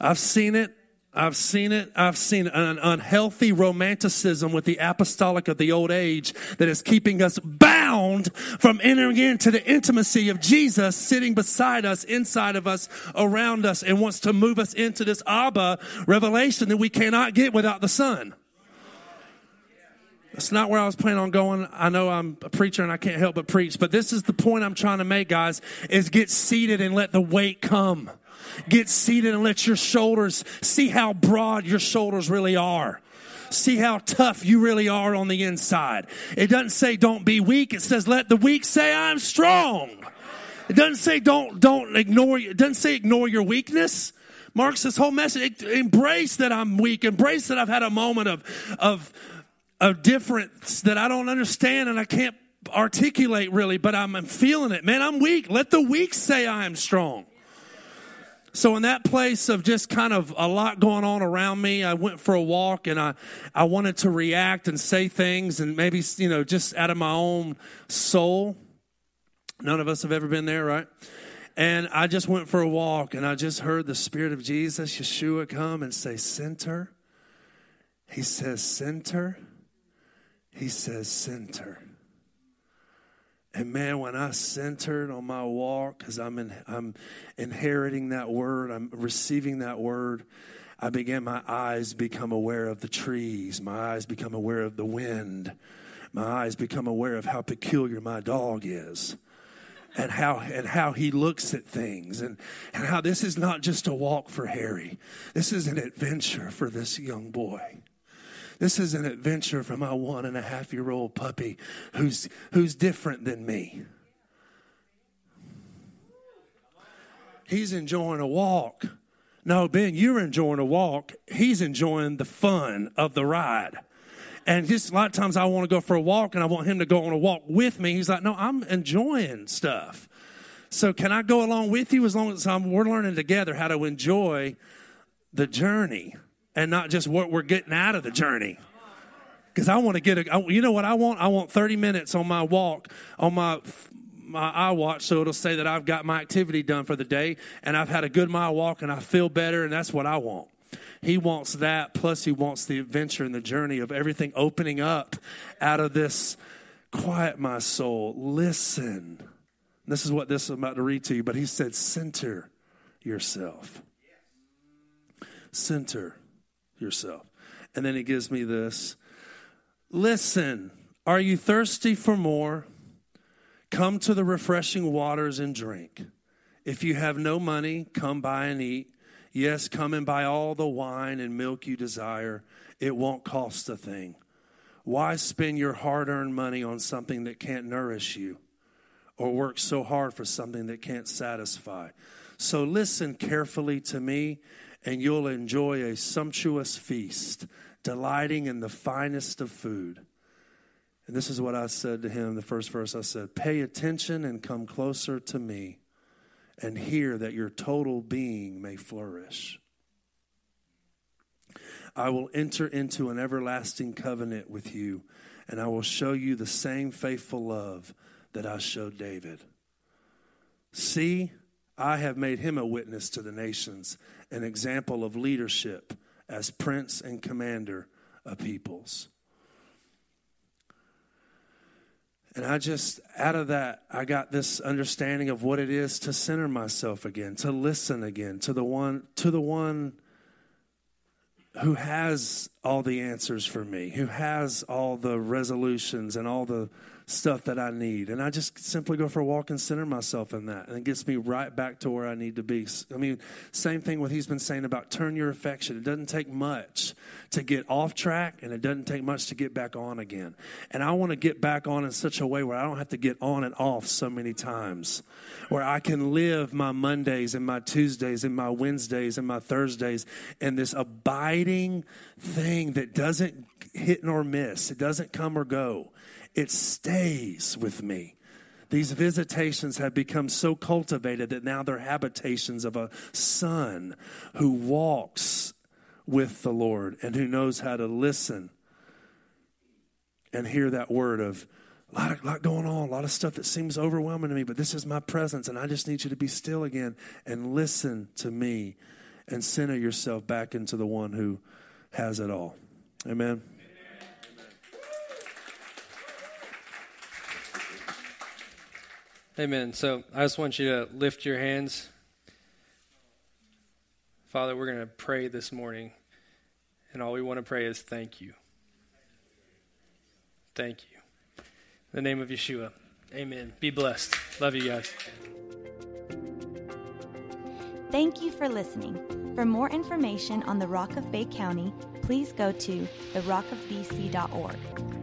I've seen it I've seen it. I've seen an unhealthy romanticism with the apostolic of the old age that is keeping us bound from entering into the intimacy of Jesus sitting beside us, inside of us, around us, and wants to move us into this Abba revelation that we cannot get without the Son. That's not where I was planning on going. I know I'm a preacher and I can't help but preach, but this is the point I'm trying to make, guys, is get seated and let the weight come. Get seated and let your shoulders see how broad your shoulders really are. See how tough you really are on the inside. It doesn't say don't be weak. It says let the weak say I'm strong. It doesn't say don't, don't ignore, it doesn't say ignore your weakness. Mark's this whole message. Embrace that I'm weak. Embrace that I've had a moment of, of, of difference that I don't understand and I can't articulate really, but I'm, I'm feeling it. Man, I'm weak. Let the weak say I am strong. So in that place of just kind of a lot going on around me, I went for a walk and I, I wanted to react and say things and maybe, you know, just out of my own soul. None of us have ever been there, right? And I just went for a walk and I just heard the Spirit of Jesus, Yeshua, come and say, Center. He says, Center. He says, Center. And man, when I centered on my walk, because I'm, in, I'm inheriting that word, I'm receiving that word, I began, my eyes become aware of the trees. My eyes become aware of the wind. My eyes become aware of how peculiar my dog is and how and how he looks at things and, and how this is not just a walk for Harry. This is an adventure for this young boy. This is an adventure for my one and a half year old puppy who's who's different than me. He's enjoying a walk. No, Ben, you're enjoying a walk. He's enjoying the fun of the ride. And just a lot of times I want to go for a walk and I want him to go on a walk with me. He's like, no, I'm enjoying stuff. So can I go along with you as long as I'm, we're learning together how to enjoy the journey and not just what we're getting out of the journey. Because I want to get a, you know what I want? I want 30 minutes on my walk, on my my iWatch, so it'll say that I've got my activity done for the day and I've had a good mile walk and I feel better, and that's what I want. He wants that, plus, he wants the adventure and the journey of everything opening up out of this. Quiet my soul. Listen. This is what this is about to read to you, but he said, Center yourself. Center yourself. And then he gives me this Listen, are you thirsty for more? Come to the refreshing waters and drink. If you have no money, come buy and eat. Yes, come and buy all the wine and milk you desire. It won't cost a thing. Why spend your hard earned money on something that can't nourish you or work so hard for something that can't satisfy? So listen carefully to me, and you'll enjoy a sumptuous feast, delighting in the finest of food. And this is what I said to him, the first verse I said, Pay attention and come closer to me and hear that your total being may flourish. I will enter into an everlasting covenant with you, and I will show you the same faithful love that I showed David. See, I have made him a witness to the nations, an example of leadership as prince and commander of peoples. And I just, out of that, I got this understanding of what it is to center myself again, to listen again to the one, to the one who has all the answers for me, who has all the resolutions and all the stuff that I need. And I just simply go for a walk and center myself in that. And it gets me right back to where I need to be. I mean, same thing what he's been saying about turn your affection. It doesn't take much to get off track, and it doesn't take much to get back on again. And I want to get back on in such a way where I don't have to get on and off so many times, where I can live my Mondays and my Tuesdays and my Wednesdays and my Thursdays in this abiding thing that doesn't hit nor miss, it doesn't come or go it stays with me. These visitations have become so cultivated that now they're habitations of a son who walks with the Lord and who knows how to listen and hear that word of a lot, of, lot going on, a lot of stuff that seems overwhelming to me, but this is my presence, and I just need you to be still again and listen to me and center yourself back into the one who has it all. Amen. Amen. So I just want you to lift your hands. Father, we're going to pray this morning, and all we want to pray is thank you. Thank you. In the name of Yeshua. Amen. Be blessed. Love you guys. Thank you for listening. For more information on the Rock of Bay County, please go to therockofbc.org.